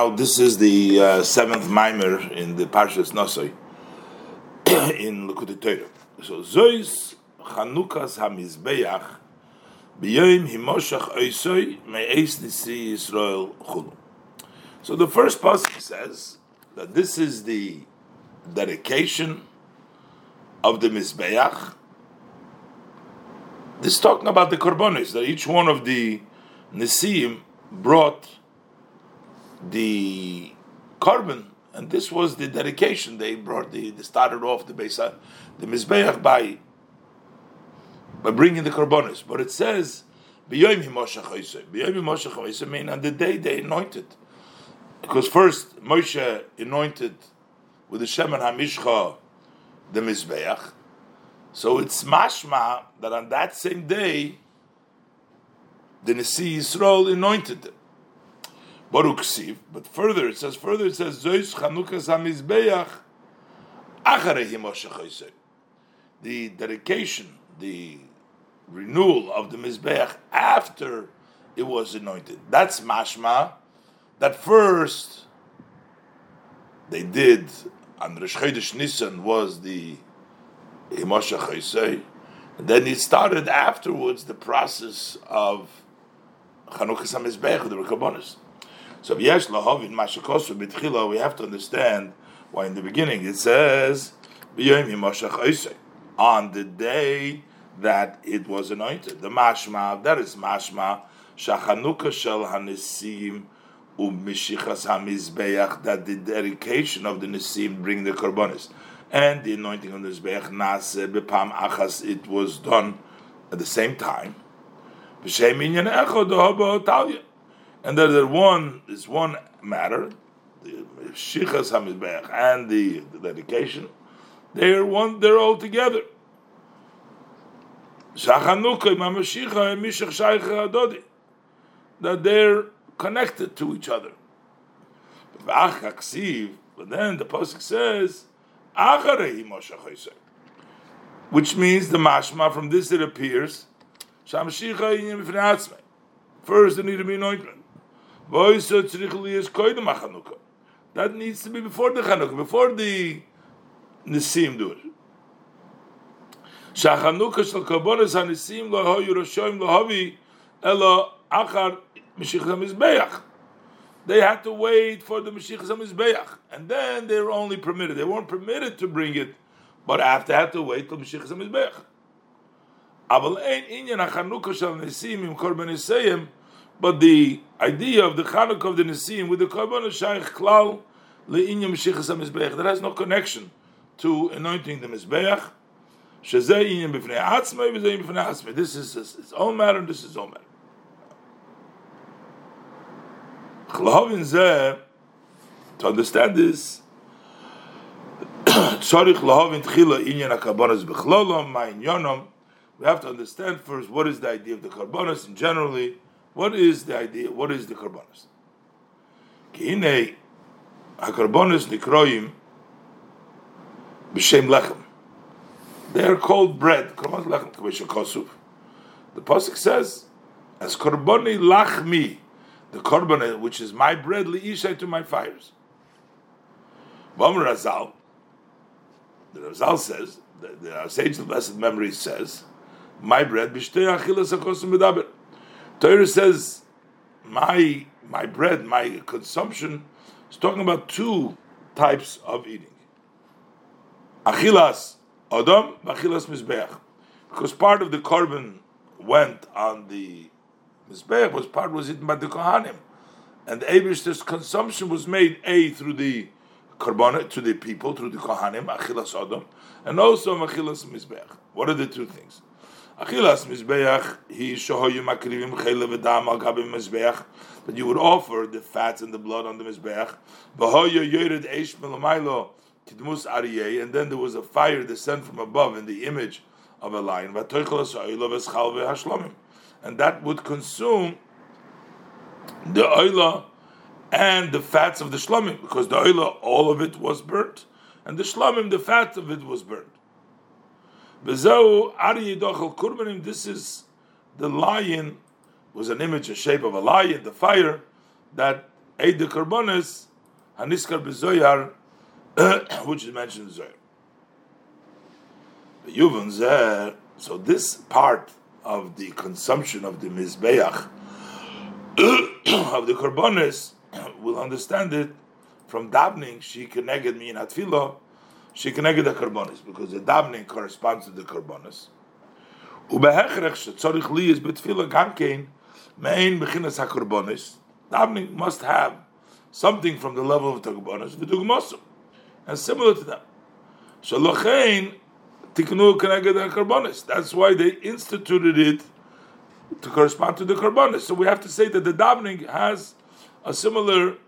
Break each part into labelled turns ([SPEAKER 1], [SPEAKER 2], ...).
[SPEAKER 1] Now, this is the uh, seventh mimer in the Parshas Nosoi in Likutei Torah. So, Zois Chanukas HaMizbeach B'yoim Himoshach Oisoi Me'eis Nisi Yisrael Chulu. So the first passage says that this is the dedication of the Mizbeach. This is talking about the Korbanis, that each one of the Nisim brought the korban, and this was the dedication. They brought the they started off the Beisa, the Mizbeach by by bringing the karbonis. But it says B'yoyim Himoshach B'yoyim mean on the day they anointed, because first Moshe anointed with the Shemen Hamishcha the Mizbeach. So it's mashma that on that same day the Nasi Yisrael anointed them. But further, it says further, it says Zois Chanukas Hamizbeach Acharei The dedication, the renewal of the Mizbeach after it was anointed. That's mashma. That first they did on Rosh Chodesh Nisan was the Himosha Chaysei. Then it started afterwards the process of Chanukas HaMizbeach, the Rekabonis. So yesh lahavin mashakosu b'tchila. We have to understand why in the beginning it says on the day that it was anointed. The mashma that is mashma shachanuka shel hanisim u'mishichas hamizbeach that the dedication of the nisim bring the korbanis and the anointing of the mizbeach nase bepam achas it was done at the same time. Inyan echod and that the one is one matter, the shichas hamizbeach and the, the dedication, they are one. They're all together. That they're connected to each other. But then the pasuk says, which means the mashma from this it appears, first there need to be anointment. That needs to be before the Chanukah, before the Nisim do it. שהחנוכה של קורבנס הניסים לא היו רשאים להביא אלא אחר משיחת המזבח. They had to wait for the Mashiach HaMizbeach. And then they were only permitted. They weren't permitted to bring it, but after had to wait till Mashiach HaMizbeach. אבל אין עניין החנוכה של הניסים עם קורבן ניסיים but the idea of the Chanukah of the Nisim with the Korban Shaykh Klal Le'inyam Meshichas HaMizbeach that has no connection to anointing the Mizbeach. Shezeh Inyam B'fnei Atzmei B'fnei Atzmei. This is its own matter and this is its own matter. Chlahavin Zeh, to understand this, Tzarich Lahavin Tchila Inyan HaKarbonas B'chlolam Ma'in Yonom, we have to understand first what is the idea of the Karbonas and generally, what is the idea? What is the karbonis? Kihine hakarbonis nikroim b'shem lechem. They are called bread. Karbonis lechem k'mesha kosuf. The pasuk says, "As karboni lachmi, the korban which is my bread liishay to my fires." Vam Razal, the Razal says, the, the sage of blessed memory says, "My bread b'shtei achilas akosim medaber." Torah says, my my bread, my consumption, is talking about two types of eating. Achilas Adam, Achilas Mizbeach. Because part of the korban went on the Mizbeach, was part was eaten by the Kohanim. And the Abish's consumption was made A through the korban to the people, through the Kohanim, Achilas Adam, and also Achilas Mizbeach. What are the two things? Achilas mizbeach he shohoyu makrivim chele v'dam al gabim mizbeach that you would offer the fats and the blood on the mizbeach. Yored eish melamaylo tidmus ariyeh and then there was a fire descend from above in the image of a lion. V'schal v'hashlomim and that would consume the oila and the fats of the shlomim because the oila all of it was burnt and the shlomim the fat of it was burnt. This is the lion was an image, a shape of a lion, the fire that ate the Karbonis, Haniskar Bezoyar, which is mentioned in Zoyar. So this part of the consumption of the Mizbeach, of the Karbonis, will understand it from davening, she connected me in Atfilo, she connected the karbonis because the davening corresponds to the karbonis. Ubehechrech shetzorich li is betfila gamkein main bechinas hakarbonis. Davening must have something from the level of the karbonis v'dugmosu, and similar to that. So lochein tiknu connected the karbonis. That's why they instituted it to correspond to the karbonis. So we have to say that the davening has a similar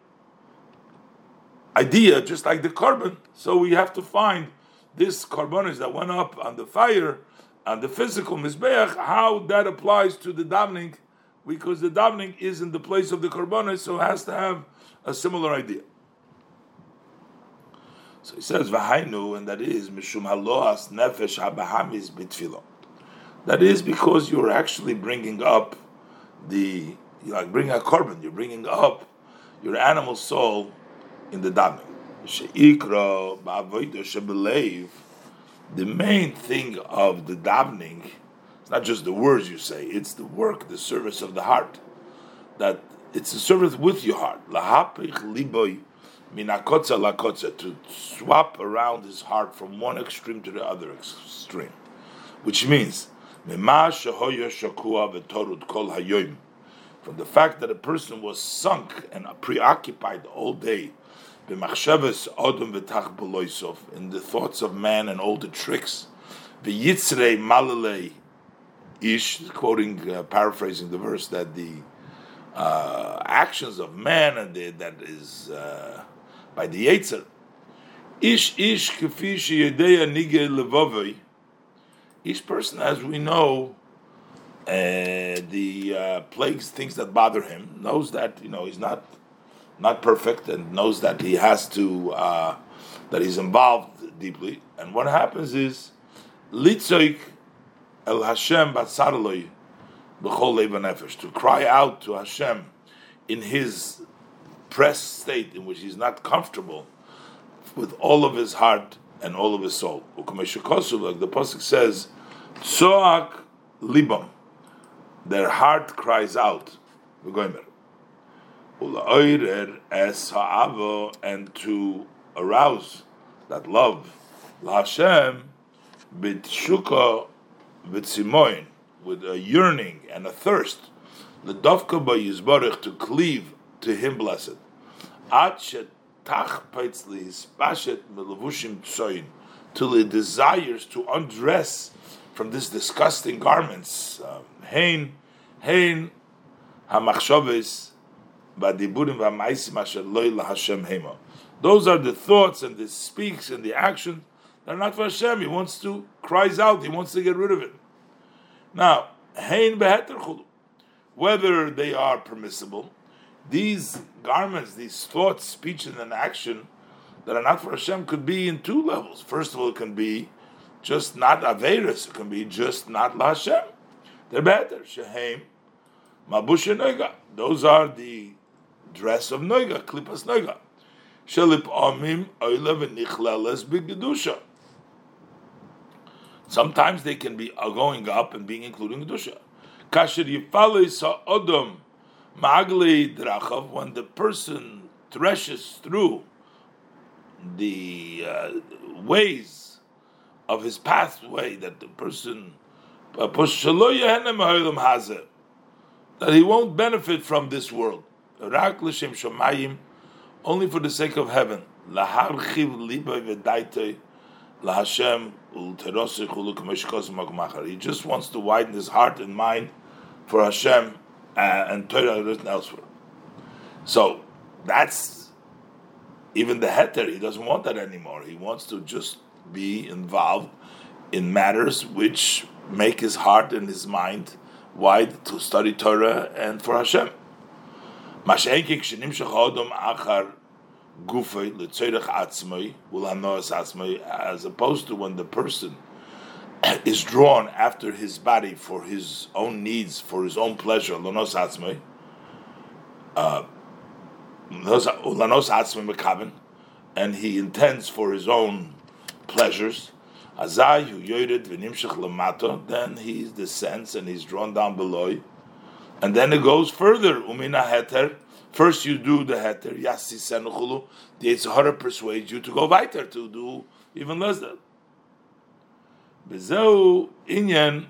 [SPEAKER 1] idea, just like the korban. So we have to find this karbonis that went up on the fire, on the physical mizbeach, how that applies to the davening, because the davening is in the place of the karbonis, so it has to have a similar idea. So he says, "V'hainu," and that is mishum halohas nefesh habahamis bitfilo. That is because you're actually bringing up the, you like bringing a korban, you're bringing up your animal soul in the davening. The main thing of the davening, it's not just the words you say, it's the work, the service of the heart. That it's a service with your heart. To swap around his heart from one extreme to the other extreme. Which means, from the fact that a person was sunk and preoccupied all day in the thoughts of man and all the tricks. V'yitzrei malalei ish, quoting, uh, paraphrasing the verse, that the uh, actions of man and the, that is uh, by the Yetzer. Ish ish kafish sheyedeya nige levovei. Each person, as we know, the uh, plagues, things that bother him, knows that you know he's not not perfect and knows that he has to uh, that he's involved deeply. And what happens is litzoik el Hashem batzarloi b'chol nefesh to cry out to Hashem in his pressed state in which he's not comfortable with all of his heart and all of his soul. Like the pasuk says, "Tzoak libam," their heart cries out. And to arouse that love, Hashem, bitshuka b'tzimoin, with a yearning and a thirst, the dovka yizbarich to cleave to Him blessed. Till it desires to undress from these disgusting garments. Um, hein, hein, hamachshavis those are the thoughts and the speaks and the action that are not for Hashem. He wants to cries out. He wants to get rid of it. Now, whether they are permissible, these garments, these thoughts, speeches, and action that are not for Hashem could be in two levels. First of all, it can be just not Averis, it can be just not Hashem. They're better. Shehem, Mabusha Those are the dress of noiga, klipas noiga. Shelip amim oila v'nichleles b'gedusha. Sometimes they can be going up and being included in kedusha. Kasher yifalei sa'odom ma'aglei drachav, when the person threshes through the uh, ways of his pathway that the person that he won't benefit from this world. Only for the sake of heaven. He just wants to widen his heart and mind for Hashem uh, and Torah written elsewhere. So that's even the heter. He doesn't want that anymore. He wants to just be involved in matters which make his heart and his mind wide to study Torah and for Hashem. As opposed to when the person is drawn after his body for his own needs, for his own pleasure, uh, and he intends for his own pleasures. Then he descends and he's drawn down below. And then it goes further. Umina heter. First you do the heter. Yasi senuchulu. The Yitzhara persuades you to go weiter, to do even less than. Bezeu inyan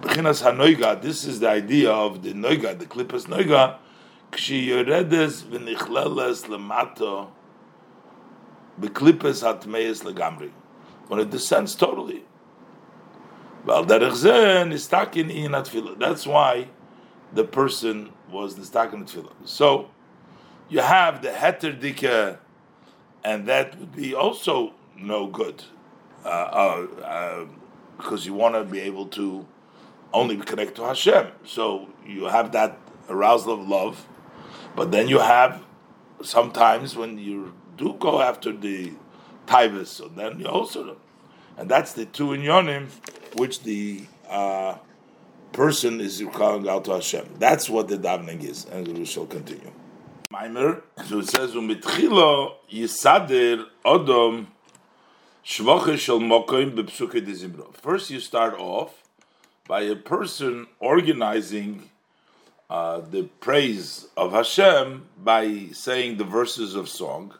[SPEAKER 1] Bechinas hanoiga. This is the idea of the noiga, the klippas noiga. Kshi yoredes v'nichleles lemato beklippas hatmeis legamri. When it descends totally. That's why the person was nistakin tefillah. So you have the heter dike, and that would be also no good, uh, uh, uh, because you want to be able to only connect to Hashem. So you have that arousal of love, but then you have sometimes when you do go after the taivas, so then you also, and that's the two in yonim which the uh, person is calling out to Hashem. That's what the davening is, and we shall continue. Maimer, so it says, "Umitchilo yisader odom shvoche shel mokoim bepsuke dezimro." First, you start off by a person organizing uh, the praise of Hashem by saying the verses of song.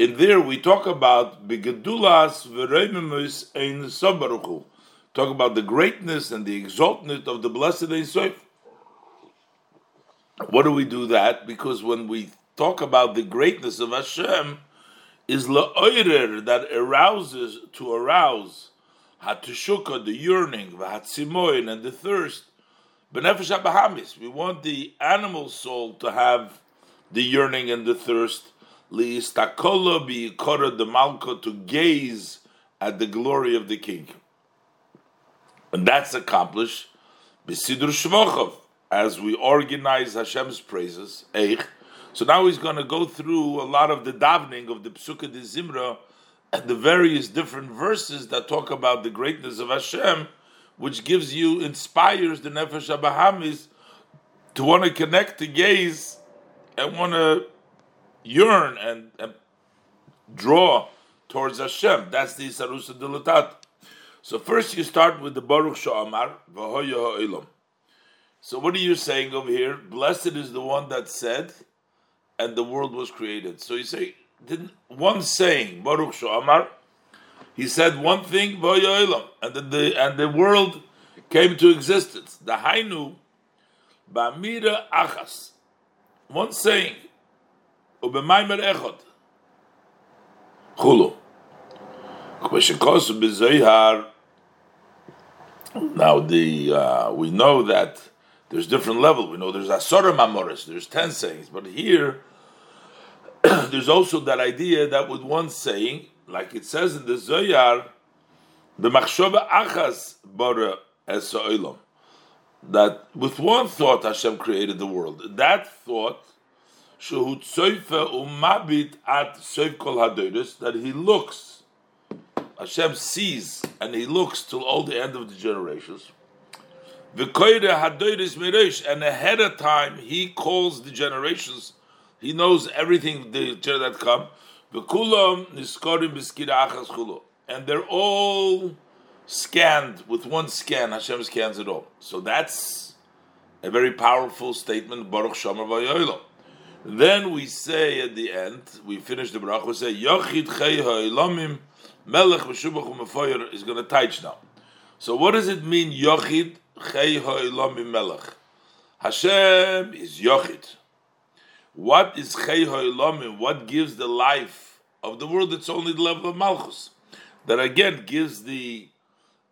[SPEAKER 1] In there, we talk about begedulas v'reimemus ein sabaruchu talk about the greatness and the exaltness of the blessed Ein. What do we do that? Because when we talk about the greatness of Hashem, is la'oirer that arouses to arouse hatushuka the yearning, v'hatzimoin and the thirst, benefesh bahamis. We want the animal soul to have the yearning and the thirst, liistakola bi the to gaze at the glory of the king. And that's accomplished Besidur Shvochov, as we organize Hashem's praises, Eich. So now he's going to go through a lot of the davening of the Psukkah de Zimra and the various different verses that talk about the greatness of Hashem, which gives you, inspires the Nefesh Abahamis to want to connect, to gaze, and want to yearn and, and draw towards Hashem. That's the Sarusa Dilatat. So first you start with the Baruch Sha'amar, Ha'olam. So what are you saying over here? Blessed is the one that said, and the world was created. So you say, didn't one saying, Baruch Sha'amar, he said one thing, Ha'olam, and the, the, and the world came to existence. The Hainu, Ba'mira Achas. One saying, Ubemaimer Echot. Chulu. Now the uh, we know that there's different level. We know there's asara mamoris, there's ten sayings, but here there's also that idea that with one saying, like it says in the Zoyar, the machshava achas bara es that with one thought Hashem created the world. That thought, umabit at kol that he looks Hashem sees and He looks till all the end of the generations. And ahead of time, He calls the generations. He knows everything that come. And they're all scanned with one scan. Hashem scans it all. So that's a very powerful statement. Baruch Shamar Vayoilo. Then we say at the end, we finish the bracha, we say, Yochid Chei Ha'ilamim Melech u'mefoyer is going to teach now. So what does it mean, Yochid Chei Ha'olam Melech? Hashem is Yochid. What is Ha'olam? What gives the life of the world? It's only the level of Malchus. That again gives the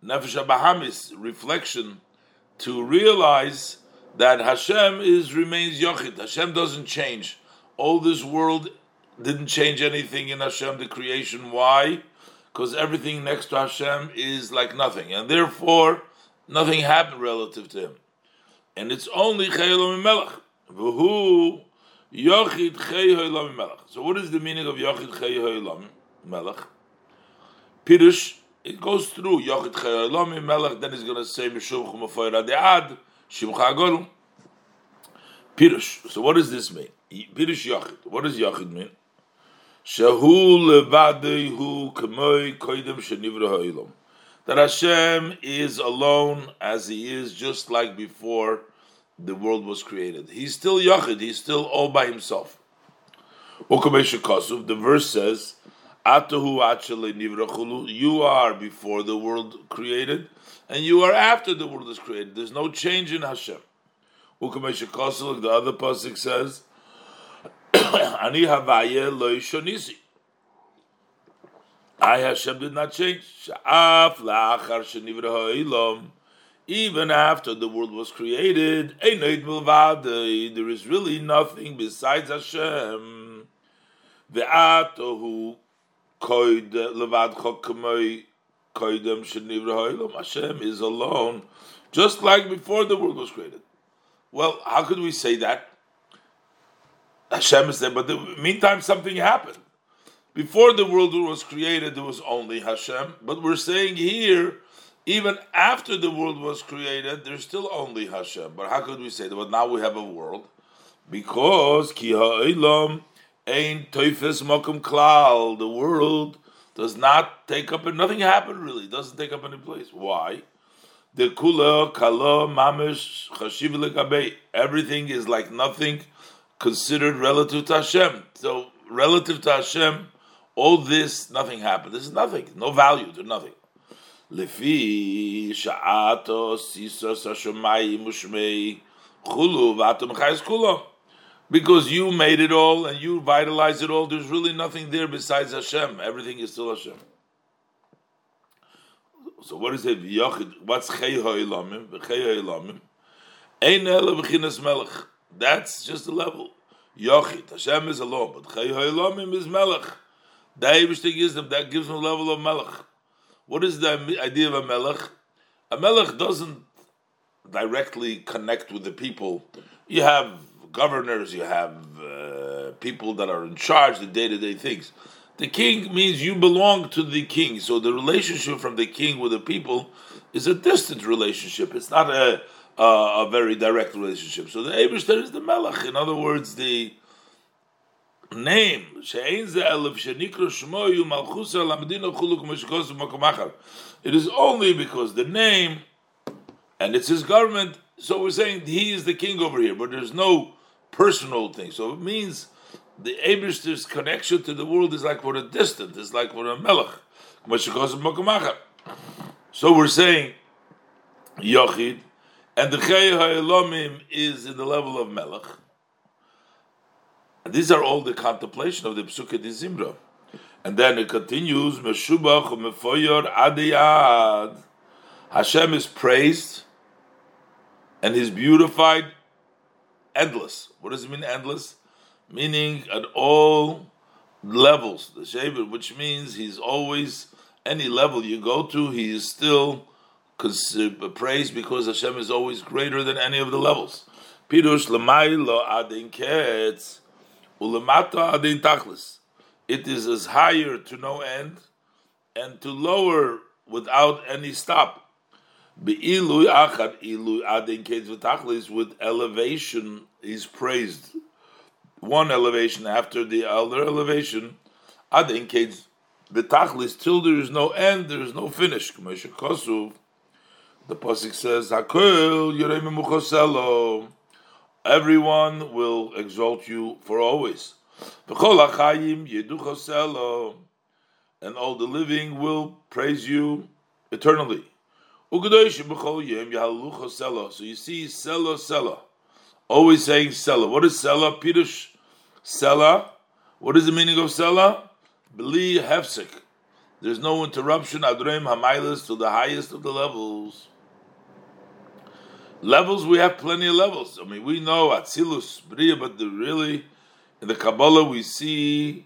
[SPEAKER 1] Nefesh Bahamis reflection to realize that Hashem is remains Yochid. Hashem doesn't change. All this world didn't change anything in Hashem, the creation. Why? because everything next to Hashem is like nothing, and therefore nothing happened relative to him. And it's only Chayelam Melech. V'hu Yochid Chayelam Melech. So what is the meaning of Yochid Chayelam Melech? Pirush, it goes through Yochid Chayelam Melech, then he's going to say Mishum Chumafoyer Adead, Shimcha Agolum. Pirush. So what does this mean? Pirush Yachid. What does Yachid mean? Shehu levadehu k'moi koidem shenivra ha'ilam. That Hashem is alone as He is, just like before the world was created. He's still Yachid. He's still all by Himself. The verse says, "Atahu achale nivra You are before the world created, and you are after the world is created. There's no change in Hashem. The other pasuk says, "Ani havaye lo shonisi." I Hashem did not change. Even after the world was created, there is really nothing besides Hashem. Ve'atohu koid uh, levad chokmoi koidem Hashem is alone, just like before the world was created. Well, how could we say that? Hashem is there, but the meantime, something happened. Before the world was created, there was only Hashem, but we're saying here, even after the world was created, there's still only Hashem. But how could we say that? But now we have a world, because ki ha'olam ein toifes makom um klal. The world does not take up, nothing happened really. It doesn't take up any place. Why? The kula kala mamish chashiv. Everything is like nothing considered relative to Hashem. So relative to Hashem, all this nothing happened. This is nothing. No value to nothing. Lefi chulu v'atom chayes kulo. Because you made it all and you vitalized it all, there's really nothing there besides Hashem. Everything is still Hashem. So what is it? What's Chei Ha'ilamim? Chei Ha'ilamim. Melech. That's just a level. Yochid. Hashem is alone, but Chei is melech. The them, that gives them a level of melech. What is the idea of a melech? A melech doesn't directly connect with the people. You have governors, you have uh, people that are in charge, the day to day things. The king means you belong to the king. So the relationship from the king with the people is a distant relationship. It's not a, a, a very direct relationship. So the Eberster is the Melech. In other words, the name it is only because the name and it's his government so we're saying he is the king over here but there's no personal thing so it means the Abishter's connection to the world is like for a distant, it's like for a melech. So we're saying Yochid, and the Chei HaElomim is in the level of melech. And these are all the contemplation of the Psukkah de Zimra. And then it continues, Meshubach Mefoyor Adiyad. Hashem is praised and He's beautified endless. What does it mean endless? meaning at all levels. The shaver, which means he's always any level you go to, he is still praised because Hashem is always greater than any of the levels. Pirush lemailo adin ketz ulemata adin tachlis. It is as higher to no end and to lower without any stop. Be'ilu achad ilu adin ketz with elevation is praised one elevation after the other elevation, ad indicates the tachlis till there is no end, there is no finish. The pasuk says, "Hakol Everyone will exalt you for always. And all the living will praise you eternally. So you see, Selo Sela. Always saying Sela. What is Sela? Pirush Sela. What is the meaning of Sela? Beli Hefsik. There's no interruption. Adreim Hamailas to the highest of the levels. Levels, we have plenty of levels. I mean, we know Atzilus, Bria, but really, in the Kabbalah, we see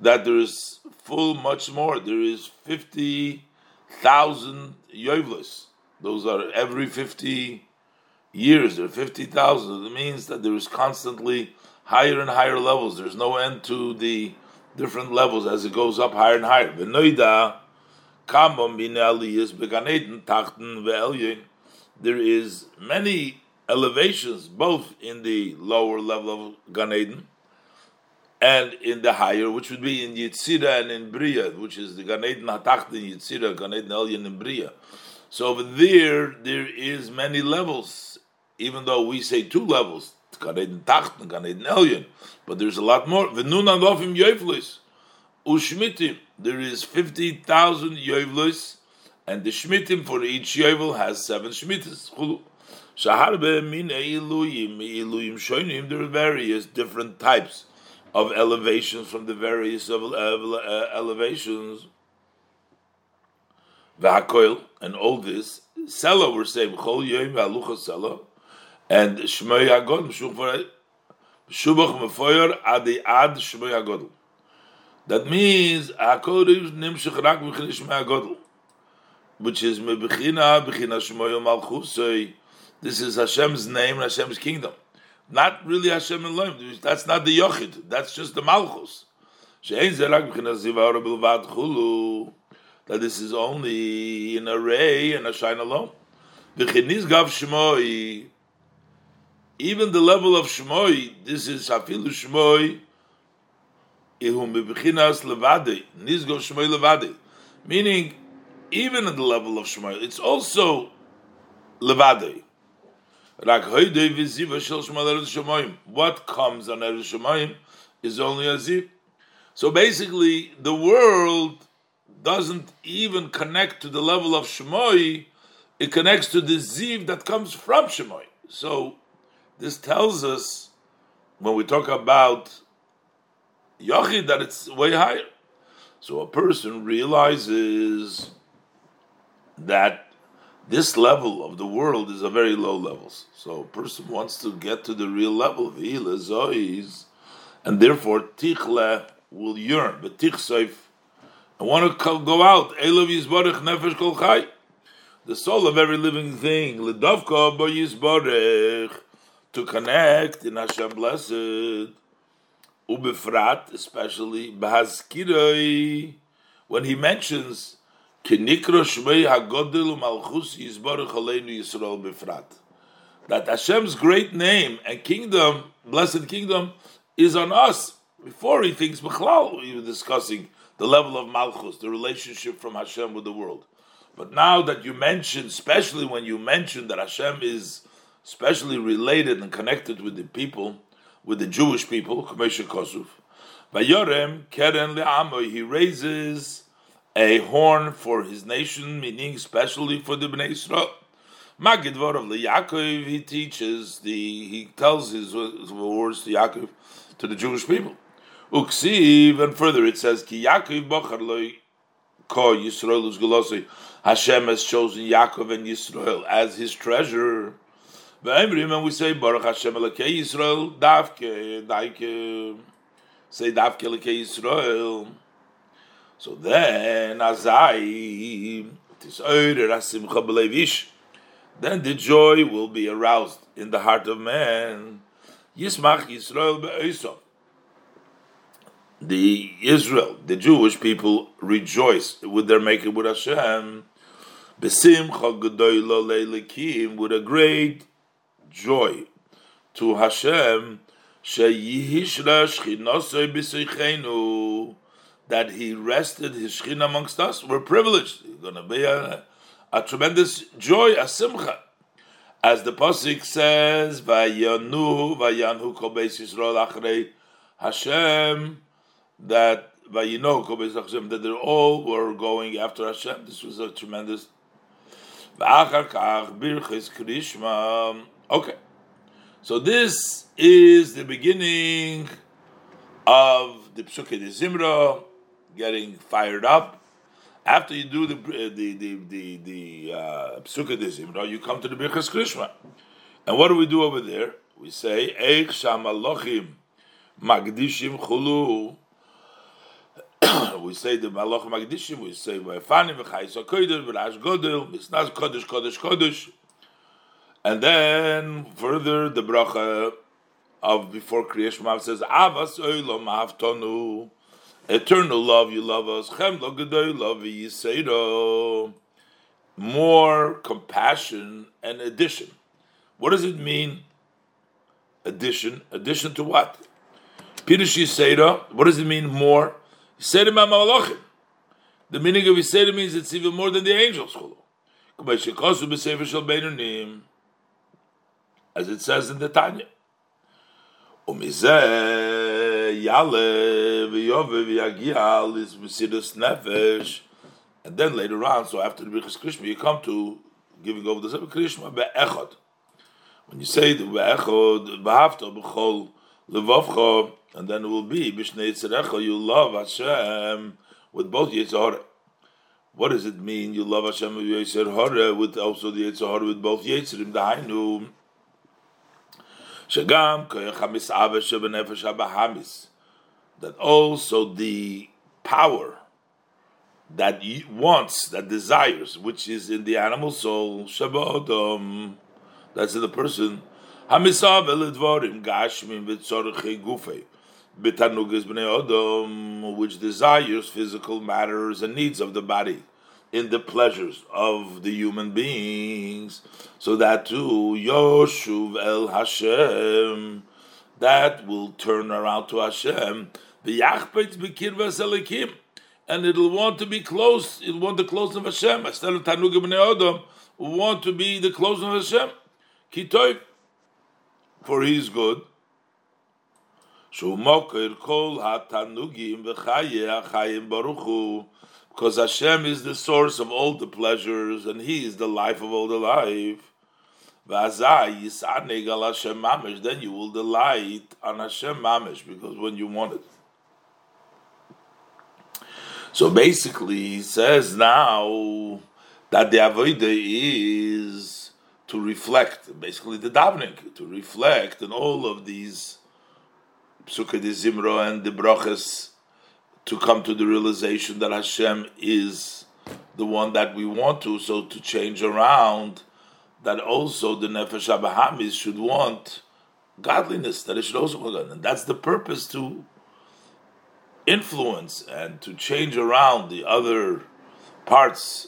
[SPEAKER 1] that there is full much more. There is 50,000 Yovlis. Those are every 50 years, are 50,000. It means that there is constantly higher and higher levels. There's no end to the different levels as it goes up higher and higher. There is many elevations, both in the lower level of Gan Eden and in the higher, which would be in Yitzira and in Bria, which is the Gan Eden Hatachtin Yitzira, Gan Eden Elyon in Bria. So over there, there is many levels, even though we say two levels, Elyon, but there's a lot more. Yoiflis, Ushmitim, there is 50,000 Yoiflis, and the Shmitim for each Yovel has seven Shmitas. Shaharbe there are various different types of elevations from the various uh, elevations. V'hakoil, and all this, Sela, we're saying, Chol Sela, and Shmei HaGod, Shubach Mefoyer Adi Ad Shmei. That means, HaKodesh Nimshach Rak V'chini Shmei HaGod, which is Mebechina, Bechina Shmei Malchusay, this is Hashem's name and Hashem's kingdom. Not really Hashem Elohim. That's not the Yochid. That's just the Malchus. That this is only an array and a shine alone. Even the level of Shmoi, this is Hafilu Shmoi, Meaning, even at the level of Shmoi, it's also Levadei. What comes on Eretz Shemayim is only a ziv. So basically, the world doesn't even connect to the level of Shemoi, it connects to the ziv that comes from Shemoi. So this tells us, when we talk about Yochid, that it's way higher. So a person realizes that this level of the world is a very low level. So a person wants to get to the real level of Zois, and therefore Tichle will yearn, but Tichseif, I want to go out. Elov Yisbarech Nefesh Kol Chai. The soul of every living thing, Lidovka Bo Yisbarech, to connect in Hashem Blessed, Ubefrat, especially Bahazkiroi, when he mentions Kenikro Shmei Hagodil Malchus Yisbarach Aleinu Yisrael Befrat. That Hashem's great name and kingdom, blessed kingdom, is on us. Before he thinks Bechlal, we were discussing the level of Malchus, the relationship from Hashem with the world. But now that you mention, especially when you mention that Hashem is specially related and connected with the people, with the Jewish people, Kamesha Kosuf, Vayorem Keren Le'amoy, he raises a horn for his nation, meaning especially for the Bnei Israel. Magidvar of Yaakov, he teaches the, he tells his, words to Yaakov, to the Jewish people. Uksiv, and further it says, Ki Yaakov bochar loy ko Yisrael Hashem has chosen Yaakov and Yisrael as his treasure. And we say, Baruch Hashem Elokei Yisrael, Davke, Daike, say Davke Elokei Yisrael. So then, Azai, then the joy will be aroused in the heart of man. Yismach Yisrael be'oisav. The Israel, the Jewish people, rejoice with their making with Hashem. Besimcha leilikim with a great joy to Hashem. That he rested his Shekhinah amongst us. We're privileged. It's going to be a, a tremendous joy, a simcha. As the Pasik says, Vayanu, Vayanhu Kobeis Yisrael Achrei Hashem, that Vayinu Kobeis Hashem, that they all were going after Hashem. This was a tremendous. Okay. So this is the beginning of the Psuke de Zimra, getting fired up. After you do the the the the the uh, psukkah you come to the birchas krishma, and what do we do over there? We say eich shamalochim magdishim chulu. we say the malach magdishim. We say v'efanim v'chayis hakodesh v'rash godel misnas kodesh kodesh kodesh, and then further the bracha of before kriyashma says avas oilam eternal love, you love us. More compassion and addition. What does it mean? Addition. Addition to what? Pirush Yisera. What does it mean more? Yisera Malachim. The meaning of Yisera means it's even more than the angels. As it says in the Tanya. And then later on, so after the Birchas Krishma, you come to giving over the Krishma be'echad. When you say the be'echad, b'havta b'chol levavcha, and then it will be b'shnei tzerecha, you love Hashem with both Yitzhar. What does it mean? You love Hashem with Yitzhar with also the Yitzhar with both Yitzharim. Dahainu shagam koyach hamisava shebenefesh habahamis. That also the power that wants, that desires, which is in the animal soul, that's in the person, which desires physical matters and needs of the body in the pleasures of the human beings, so that too, Yoshuv el Hashem, that will turn around to Hashem, v'yachpetz b'kirvas elikim, and it'll want to be close. It'll want the closeness of Hashem. Instead of Odom, will want to be the closeness of Hashem. Kitoy, for He is good. Because Hashem is the source of all the pleasures, and He is the life of all the life. Then you will delight on Hashem Mamish, because when you want it. So basically, he says now that the avodah is to reflect, basically the davening, to reflect in all of these psukkah de zimro and the brachas, to come to the realization that Hashem is the one that we want to, so to change around, that also the nefesh abahamis should want godliness, that it should also go and that's the purpose to influence and to change around the other parts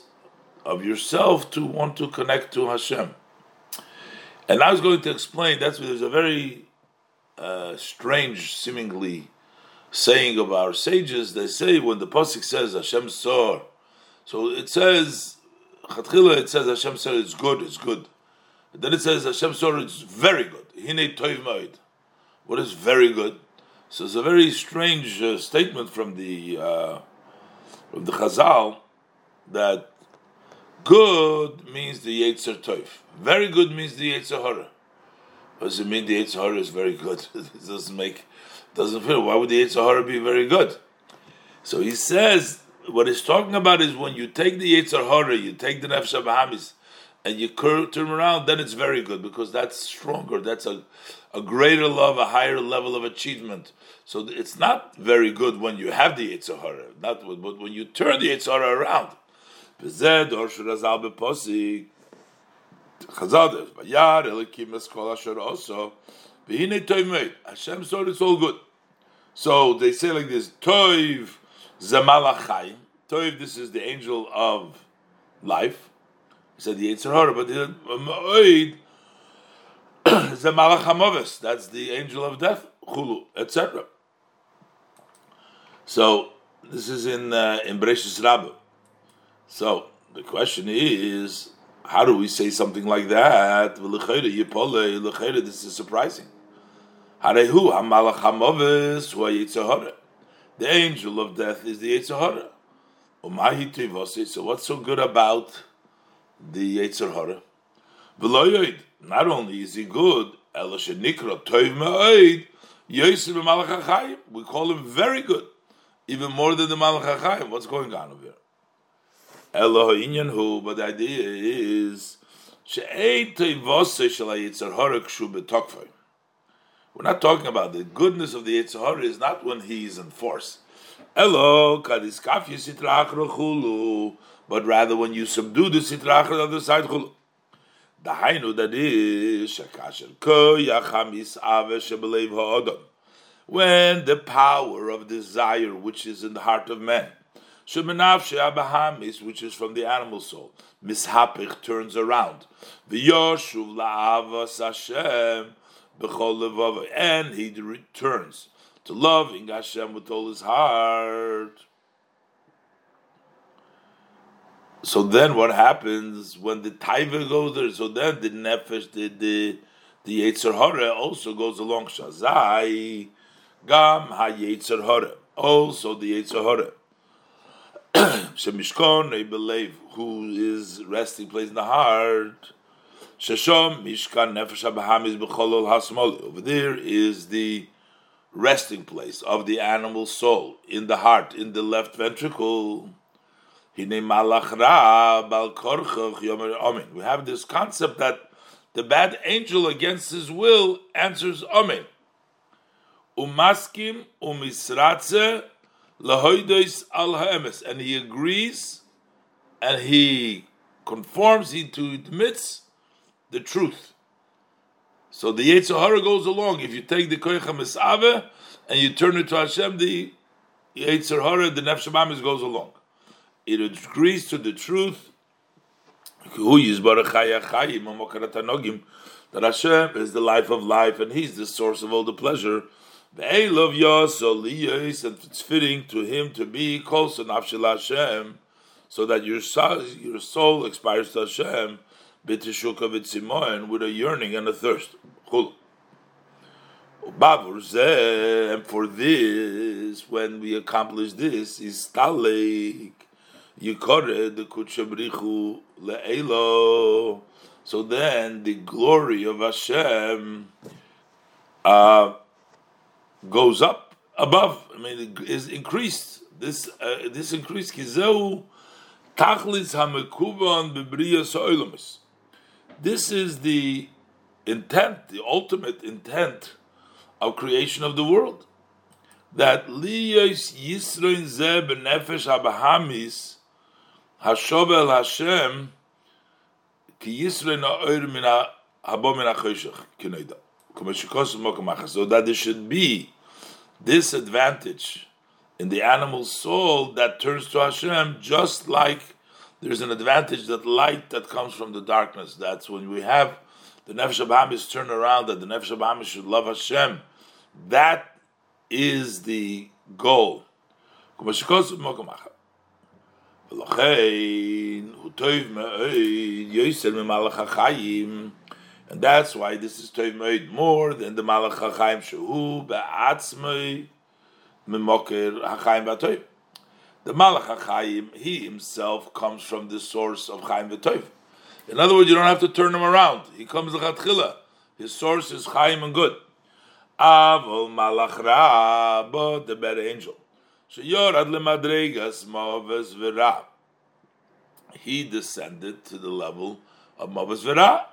[SPEAKER 1] of yourself to want to connect to Hashem. And I was going to explain that's there's a very uh, strange, seemingly saying of our sages. They say when the pasuk says Hashem saw, so it says it says Hashem saw it's good, it's good. And then it says Hashem saw it's very good. Hine toiv What is very good? So it's a very strange uh, statement from the uh, from the Chazal that good means the Yetzer Tov. Very good means the Yetzer Hara. Does it mean the Yetzer Hara is very good? it doesn't make doesn't feel. Why would the Yetzer Hara be very good? So he says what he's talking about is when you take the Yetzer Hara, you take the Nefesh Bahamis, and you turn around, then it's very good because that's stronger. That's a, a greater love, a higher level of achievement. So it's not very good when you have the Yitzhahara, not but when you turn the Yitzhahara around. Hashem saw it's all good. So they say like this: Toiv zemalachayim. Toiv, this is the angel of life He said the Yitzhar but the Ma'oid is the Malach HaMovis, that's the angel of death, Chulu, etc. So, this is in uh, in Bereshis Rabbah. So, the question is, how do we say something like that? This is surprising. The angel of death is the Yitzhahara. So what's so good about the Yetzer Hara. Not only is he good, we call him very good, even more than the Malach HaChayim. What's going on over here? But the idea is. We're not talking about the goodness of the Yetzer Hara is not when he is in force. But rather when you subdue the sitra on the other side. The hainu that is. When the power of desire which is in the heart of man, Shemenavshe abahamis, which is from the animal soul. Mishapich turns around. V'yoshuv la'avas Hashem and he returns to loving Hashem with all his heart. So then, what happens when the taiva goes there? So then the nefesh, the the the yetzer also goes along. Shazai gam ha yetzer hara. Also the yetzer hara. Shemishkon I believe who is resting place in the heart. Shashom mishkan nefesh abahamis b'cholol hasmol. Over there is the resting place of the animal soul in the heart, in the left ventricle. We have this concept that the bad angel against his will answers Amen. Umaskim umisratze lahoidois al ha'emes. And he agrees and he conforms, he to admits the truth. So the Yetzirah goes along. If you take the Koycha Misave and you turn it to Hashem, the Yetzirah, the Nefesh goes along. It agrees to the truth. That Hashem is the life of life and He's the source of all the pleasure. And it's fitting to Him to be close enough to Hashem so that your soul, your soul expires to Hashem with a yearning and a thirst. And for this, when we accomplish this, is stalik yikore the kutshabrichu leelo. So then the glory of Hashem uh, goes up above. I mean, is increased. This uh, this increased kizeu tachlis hamekuvan bebriyas oilamis. This is the intent, the ultimate intent of creation of the world. That liyos yisroin zeh benefesh habahamis hashovel Hashem ki yisroin ha'oir min habo min ha'choshech kinoida. So that there should be this advantage in the animal soul that turns to Hashem, just like there's an advantage that light that comes from the darkness. That's when we have the Nefesh Abahamis turn around, that the Nefesh Abahamis should love Hashem. That is the goal. And that's why this is Meid more than the Malach HaChaim Shehu Be'atzmei Mimoker HaChaim Ba'Tov. The Malach HaChaim, he himself comes from the source of Chaim V'Tov. In other words, you don't have to turn him around. He comes l'chatchila. His source is Chaim and good. Avol Malach Ra, but the better angel. Sheyorad lemadregas Mavas V'Ra. He descended to the level of Mavas V'Ra.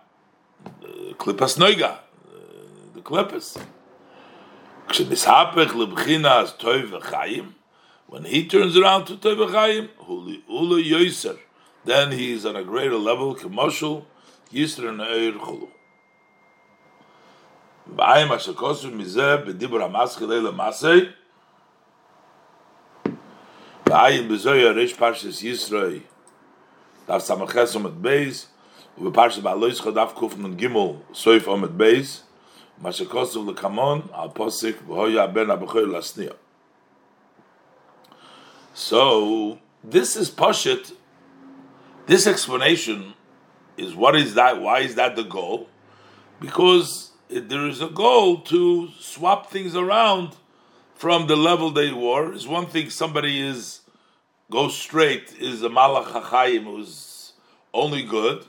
[SPEAKER 1] קליפס נויגה, דה קליפס. כשמסהפך לבחינה אז טוי וחיים, when he turns around to טוי וחיים, הולי אולי יויסר, then he is on a greater level, commercial יויסר נאיר חולו. ואיים אשר כוסו מזה, בדיבור המסכי לילה מסי, ואיים בזוי הריש פרשס יסרוי, דר סמכסו מטבייס, Chadav kuf nun gimel soif omet beis. Lekamon al posik v'hoya ben abuchoy. So this is Pashit. This explanation is what is that? Why is that the goal? Because there is a goal to swap things around from the level they were. It's one thing somebody is goes straight is a malach who's only good,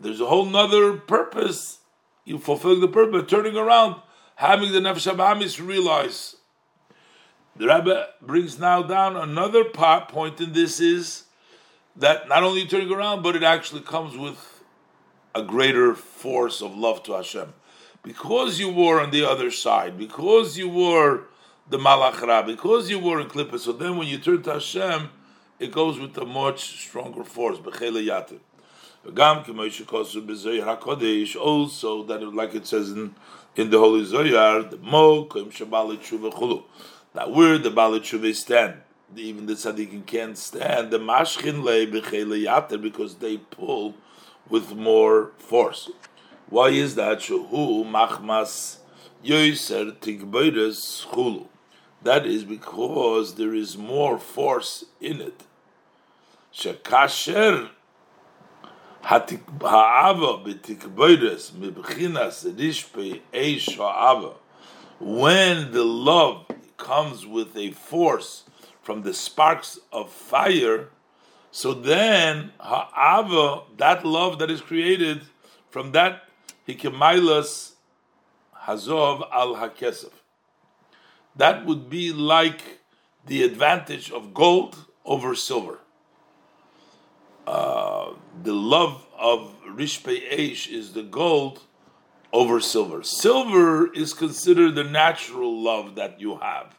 [SPEAKER 1] there's a whole nother purpose. You fulfilling the purpose, turning around, having the nefesh abamis realize the Rebbe brings now down another part, point in this is that not only turning around, but it actually comes with a greater force of love to Hashem. Because you were on the other side, because you were the Malachra, because you were in Klippa, so then when you turn to Hashem, it goes with a much stronger force. Also, that like it says in, in the Holy Zohar, the Mo, that where the Baal stand. even the tzaddikim can't stand the mashkin le because they pull with more force. Why is that? Shuhu machmas yoiser tigboides chulu. That is because there is more force in it. Shekasher ha'ava b'tikboides mibchinas eish ha'ava. When the love comes with a force from the sparks of fire, so then ha'ava, that love that is created from that hikemailas hazov al hakesef. That would be like the advantage of gold over silver. The love of Rishpe Eish is the gold over silver. Silver is considered the natural love that you have.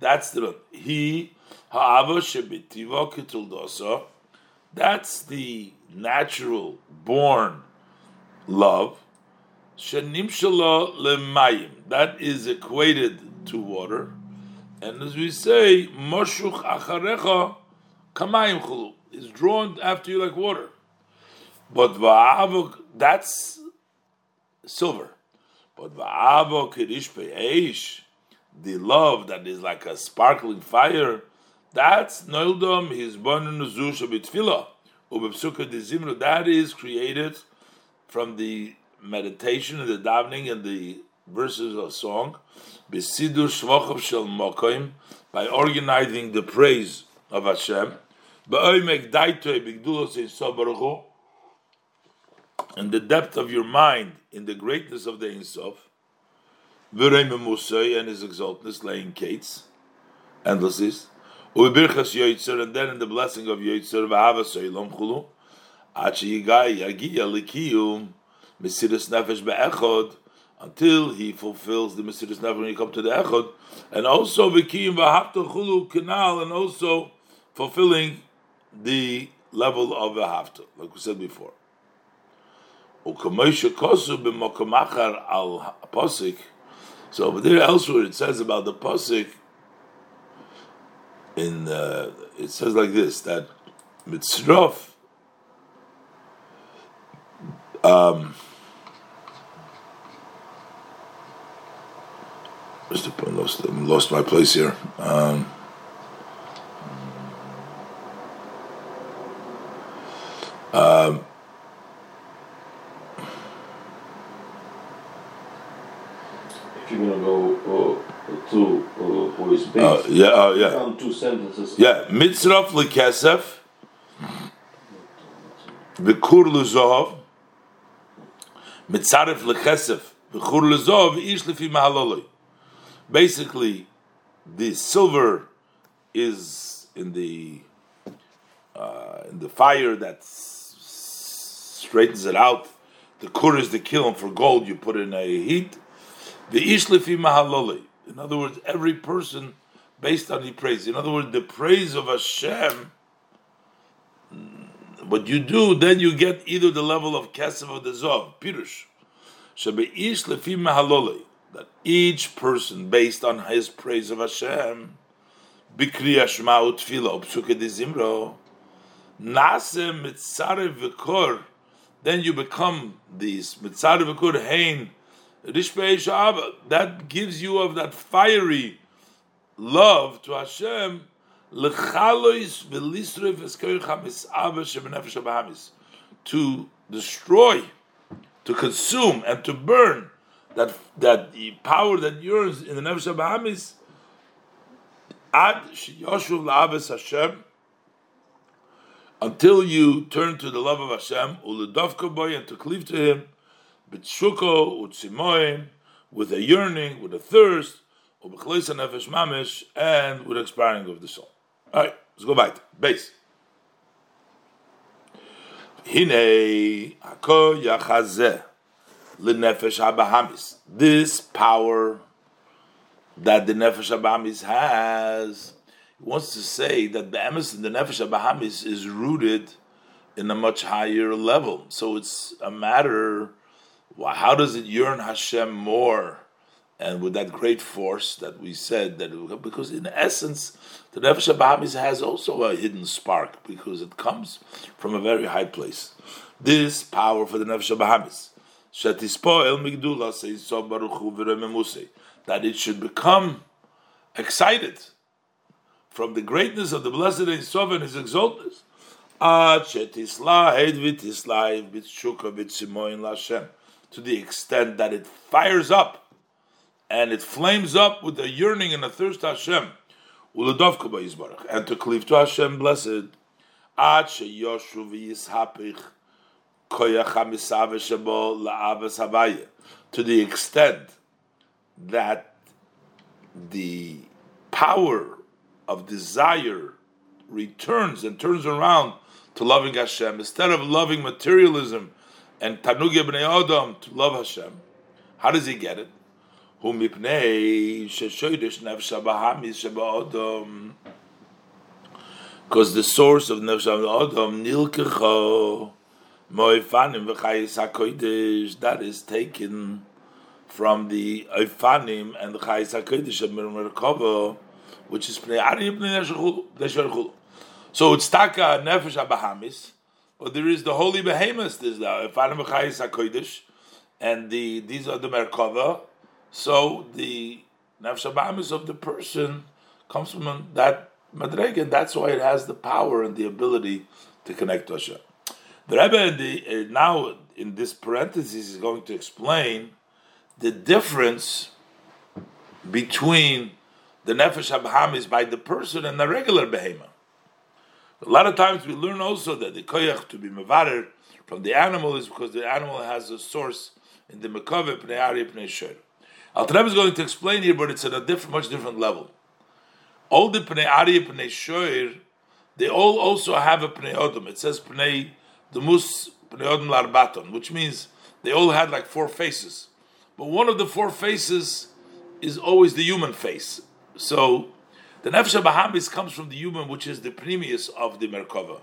[SPEAKER 1] That's the he ha'ava shebitiva kituldosa. That's the natural born love. Shenimshala lemayim. That is equated to water. And as we say, moshuch acharecha kamayim chulu is drawn after you like water. But va'avok, that's silver. But va'avok kirish the love that is like a sparkling fire, that's noldom his bonin zusha bitfila ubepsuka de zimru. That is created from the meditation and the davening and the verses of song, shel by organizing the praise of Hashem, in the depth of your mind in the greatness of the Ein Sof, and his exaltness, laying cates, endlesses, and then in the blessing of yoitzer, until he fulfills the mesiris nefesh when you come to the echod, and also canal, and also fulfilling the level of a hafta, like we said before. So over there, elsewhere, it says about the posik. In uh, it says like this that mitzrof. Um, I lost, lost my place here. Um, um,
[SPEAKER 2] you're gonna go uh, to uh, his base.
[SPEAKER 1] Uh, yeah, uh, yeah.
[SPEAKER 2] Found two sentences.
[SPEAKER 1] Yeah, mitzraf lekesef, v'kur lezov, mitzaref lekesef, v'kur lezov, ish lefi mahaloloi. Basically, the silver is in the uh, in the fire that straightens it out. The kur is the kiln for gold. You put in a heat the ishlifi mahaloli. In other words, every person based on the praise. In other words, the praise of Hashem. Mm, what you do, then you get either the level of kesef or the zov, pirush. Shabe lefi mahaloli. That each person, based on his praise of Hashem, bikri Shema utfila upsuke de zimro, nase mitzare v'kor, then you become these. Mitzare v'kor hein that gives you of that fiery love to Hashem, to destroy, to consume, and to burn that that the power that yearns in the nefesh habahamis ad sheyoshuv la'aves Hashem until you turn to the love of Hashem uledovka boy and to cleave to Him b'tshuko utzimoim, with a yearning, with a thirst, ubechleisa nefesh mamish, and with expiring of the soul. All right, let's go back. Base. Hine hako yachazeh l'nefesh habahamis. This power that the nefesh habahamis has, wants to say that the emes in the nefesh Bahamis, is rooted in a much higher level. So it's a matter how does it yearn Hashem more and with that great force that we said that because in essence the nefesh Bahamis has also a hidden spark because it comes from a very high place. This power for the nefesh Bahamis, so that it should become excited from the greatness of the blessed and His exaltness. To the extent that it fires up and it flames up with a yearning and a thirst to Hashem. And to cleave to Hashem, blessed. To the extent that the power of desire returns and turns around to loving Hashem instead of loving materialism and Tanug ibn Adam to love Hashem. How does he get it? Because the source of Nefesh Adam nilkecho moifanim v'chayis hakodesh that is taken from the oifanim and the chayis hakodesh of Merkavah which is pnei ari pnei So it's taka nefesh abahamis, but there is the holy behemoth. There's the oifanim v'chayis and the these are the Merkava, so the nefesh abahamis of the person comes from that madreg, and that's why it has the power and the ability to connect to Hashem. The Rebbe the, uh, now in this parenthesis is going to explain the difference between the nefesh abham is by the person and the regular behema. A lot of times we learn also that the koyach to be mevarer from the animal is because the animal has a source in the mekave pnei ari pnei shir. Al is going to explain here, but it's at a different, much different level. All the Pnei Ari, Pnei Shoir, they all also have a Pnei Odom. It says Pnei Demus Pnei Odom Larbaton, which means they all had like four faces. But one of the four faces is always the human face. So the Nefesh Bahamis comes from the human, which is the premius of the Merkava.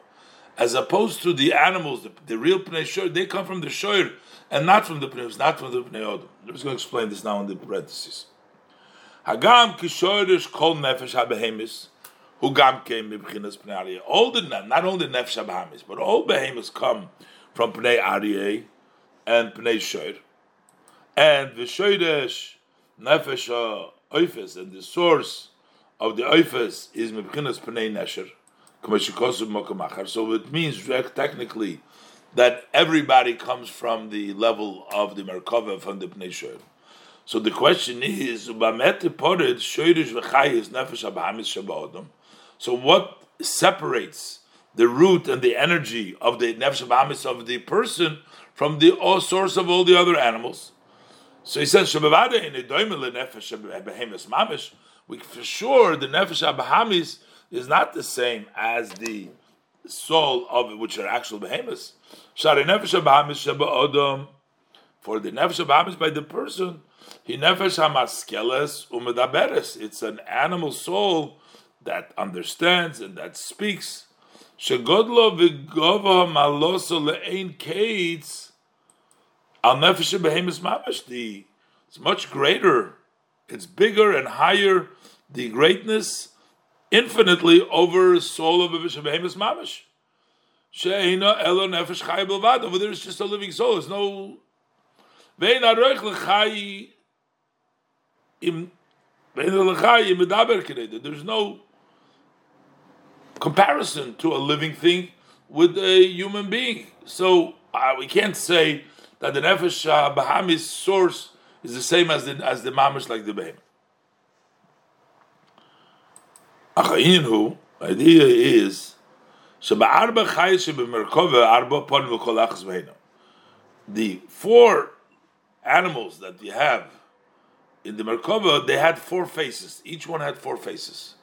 [SPEAKER 1] As opposed to the animals, the, the real Pnei Shoir, they come from the Shoir, and not from the Pnei, not from the Pnei Odom. I'm just going to explain this now in the parentheses. Hagam kishorish kol nefesh habehemis, who came mibchinas Pnei Aryeh. All the not only nefesh habehemis, but all behemis come from Pnei Aryeh and Pnei Shoir, and the Shoirish nefesh oifes, and the source of the oifes is mibchinas Pnei Nesher. So it means technically that everybody comes from the level of the Merkava from the Pnei So the question is, so what separates the root and the energy of the nefesh of the person from the source of all the other animals? So he says, in nefesh we for sure the nefesh abahamis is not the same as the soul of which are actual behemoths. Shari nefesh habahamis For the nefesh habahamis by the person, he nefesh hamaskeles umedaberes. It's an animal soul that understands and that speaks. Shegodlo v'gova maloso le'ein kates al nefesh behemoths mamash. The it's much greater. It's bigger and higher. The greatness infinitely over soul of a behemoths mamash. Sheina elo nefesh chay belvad. Over there, it's just a living soul. There's no. Vein aroich lechay im. Vein lechay im medaber kedei. There's no comparison to a living thing with a human being. So uh, we can't say that the nefesh Bahamis source is the same as the as the mamish like the behem. Idea is the four animals that you have in the Merkava, they had four faces. Each one had four faces.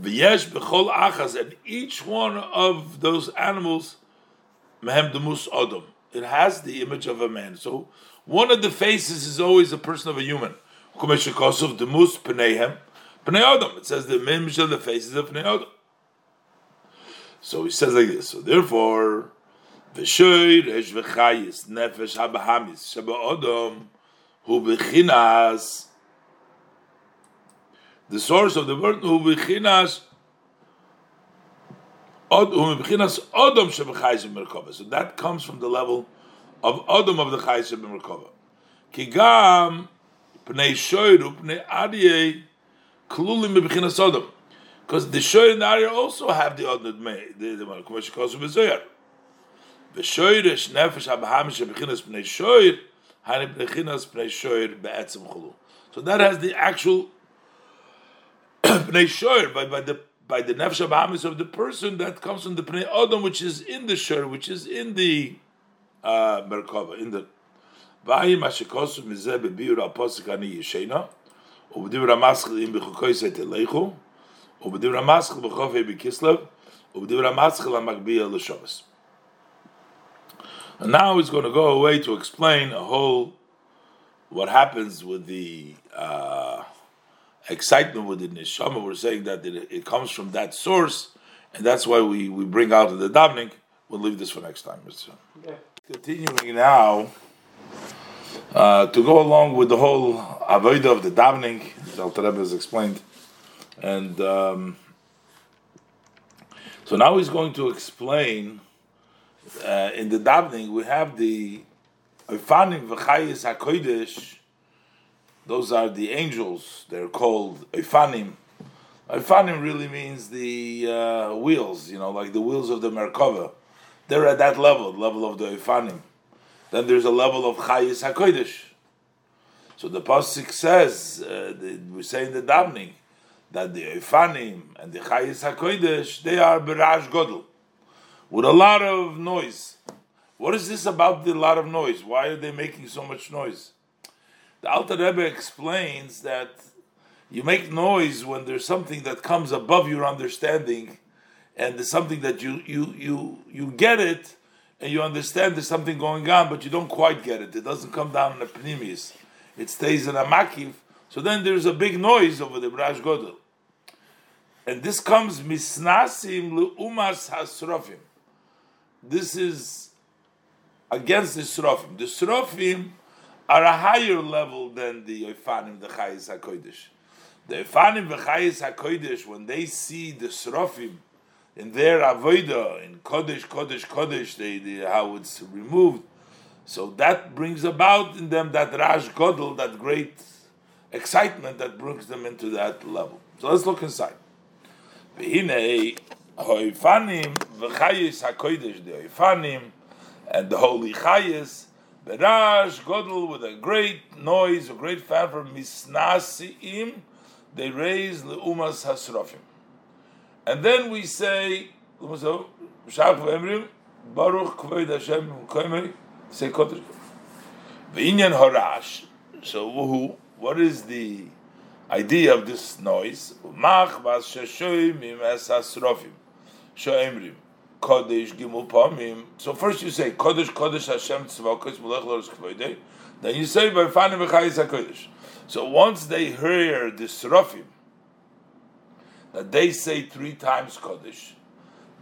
[SPEAKER 1] V'yesh b'chol achas, and each one of those animals, mehem demus odom. It has the image of a man. So one of the faces is always a person of a human. It says the image of the faces of pnei odom. So he says like this. So therefore, v'shoy resh v'chayis nefesh habahamis sheba odom hu b'chinas The source of the word hu b'chinas od hu b'chinas odom shebechayis b'merkava. So that comes from the level of odom of the chayis b'merkava. Ki gam pnei shoyr pnei aryeh klulim b'chinas odom. Because the shoyr and the aryeh also have the made. The commercial calls b'zoyar. V'shoyrish nefesh abaham shebechinas pnei shoyr hani b'chinas pnei shoyr be'etzem chulu. So that has the actual pnei shoyr by, by the by the nefesh abahamis of the person that comes from the pnei odom, which is in the shoyr, which is in the uh, merkava, in the v'ayi mashikosu mizeh bebiur al posik ani yishena, ובדיבר המסחל אם בחוקויסי תלכו, ובדיבר המסחל בחופי בכסלב, ובדיבר המסחל המקביע לשובס. And now he's going to go away to explain a whole what happens with the uh, excitement within neshama. We're saying that it, it, comes from that source, and that's why we, we bring out the davening. We'll leave this for next time. Yeah. Continuing now uh, to go along with the whole avodah of the davening, as Al Rebbe has explained, and um, so now he's going to explain uh, in the davening we have the Ofanim v'chayis hakodesh. Those are the angels. They're called Ofanim. Ofanim really means the uh, wheels, you know, like the wheels of the Merkava. They're at that level, level of the Ofanim. Then there's a level of Chayis HaKodesh. So the Pasuk says, uh, the, we say in the davening, that the Ofanim and the Chayis HaKodesh, they are Berash Godel with a lot of noise. What is this about the lot of noise? Why are they making so much noise? The Alter Rebbe explains that you make noise when there's something that comes above your understanding, and there's something that you you you you get it, and you understand there's something going on, but you don't quite get it. It doesn't come down in a pnimius. It stays in a makiv. So then there's a big noise over the Brash Godel. And this comes misnasim leumas hasrofim this is against the Srofim. The Srofim are a higher level than the Ofanim, the Chayis HaKodesh. The Ofanim, the Chayis HaKodesh, when they see the Srofim in their Avodah, in Kodesh, Kodesh, Kodesh, they, they, how it's removed, so that brings about in them that Raj Godel, that great excitement that brings them into that level. So let's look inside. Hoifanim v'chayis hakodesh the Hoifanim and the holy chayis Berash Godel with a great noise, a great fanfare misnasiim they raise leumas hasrofim, and then we say Baruch Kvod Hashem Koimei say Kodesh V'inyan Horash. So who? What is the idea of this noise? Mach vas sheshoim im es hasrofim. Shoemrim. Kodesh Gimul Pamim. So first you say Kodesh Kodesh Hashem Tzvakos Melech Loros Kvoidei. Then you say by Fanim V'chayis HaKodesh. So once they hear the Srofim, that they say three times Kodesh,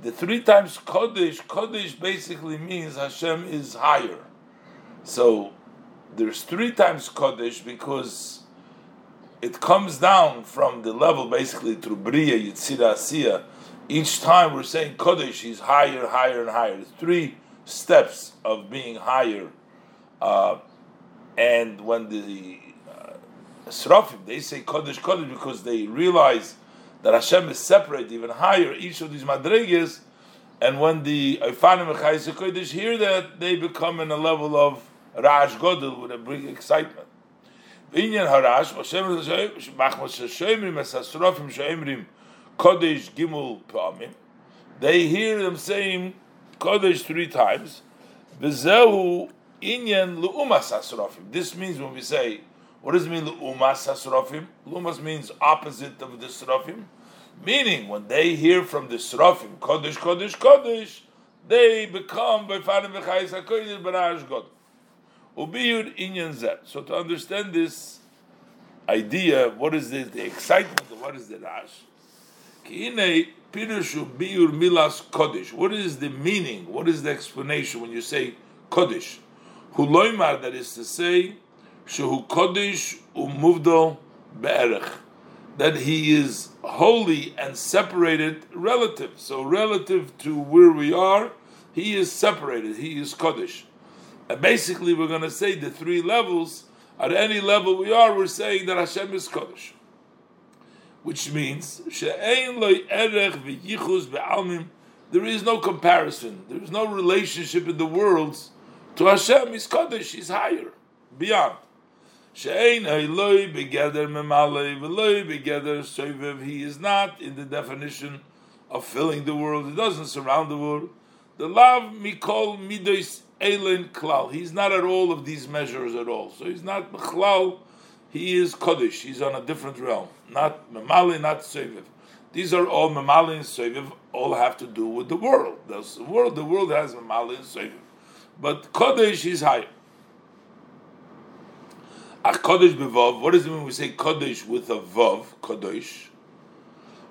[SPEAKER 1] the three times Kodesh, Kodesh basically means Hashem is higher. So there's three times Kodesh because it comes down from the level basically through Bria, Yitzira, Asiyah, each time we're saying Kodesh, he's higher, higher, and higher. Three steps of being higher. Uh, and when the uh, Srafim, they say Kodesh, Kodesh because they realize that Hashem is separate, even higher, each of these madrigas. And when the Ifanim Chayis Kodesh hear that, they become in a level of Raj Godel with a big excitement. Inyan Harash, Hashem Shemrim, Kodesh Gimel Pamim, they hear them saying Kodesh three times. V'zehu inyan lu'umas hasrofim. This means when we say, what does it mean lu'umas hasrofim? Lu'umas means opposite of the srofim. Meaning, when they hear from the srofim, Kodesh, Kodesh, Kodesh, they become by Farim V'chayis HaKodesh B'ra'ash God. Ubiyud inyan zeh. So to understand this idea, what is the, the excitement, what is the rash? What is the meaning? What is the explanation when you say Kodesh? Huloimar, that is to say, Shehu Kodesh umuvdo be'erech. that he is holy and separated relative. So relative to where we are, he is separated. He is Kaddish. And basically, we're going to say the three levels. At any level we are, we're saying that Hashem is Kaddish. Which means, there is no comparison. There is no relationship in the worlds to Hashem. He's Kaddish. He's higher, beyond. He is not in the definition of filling the world. He doesn't surround the world. The love mikol midos elin klal. He's not at all of these measures at all. So he's not klal. He is kodesh. He's on a different realm. Not memali, not soivev. These are all memali and soivev. All have to do with the world. The world, the world has memali and soivev. But kodesh is higher. Ach kodesh bevav. What does it mean when we say kodesh with a vav? Kodesh.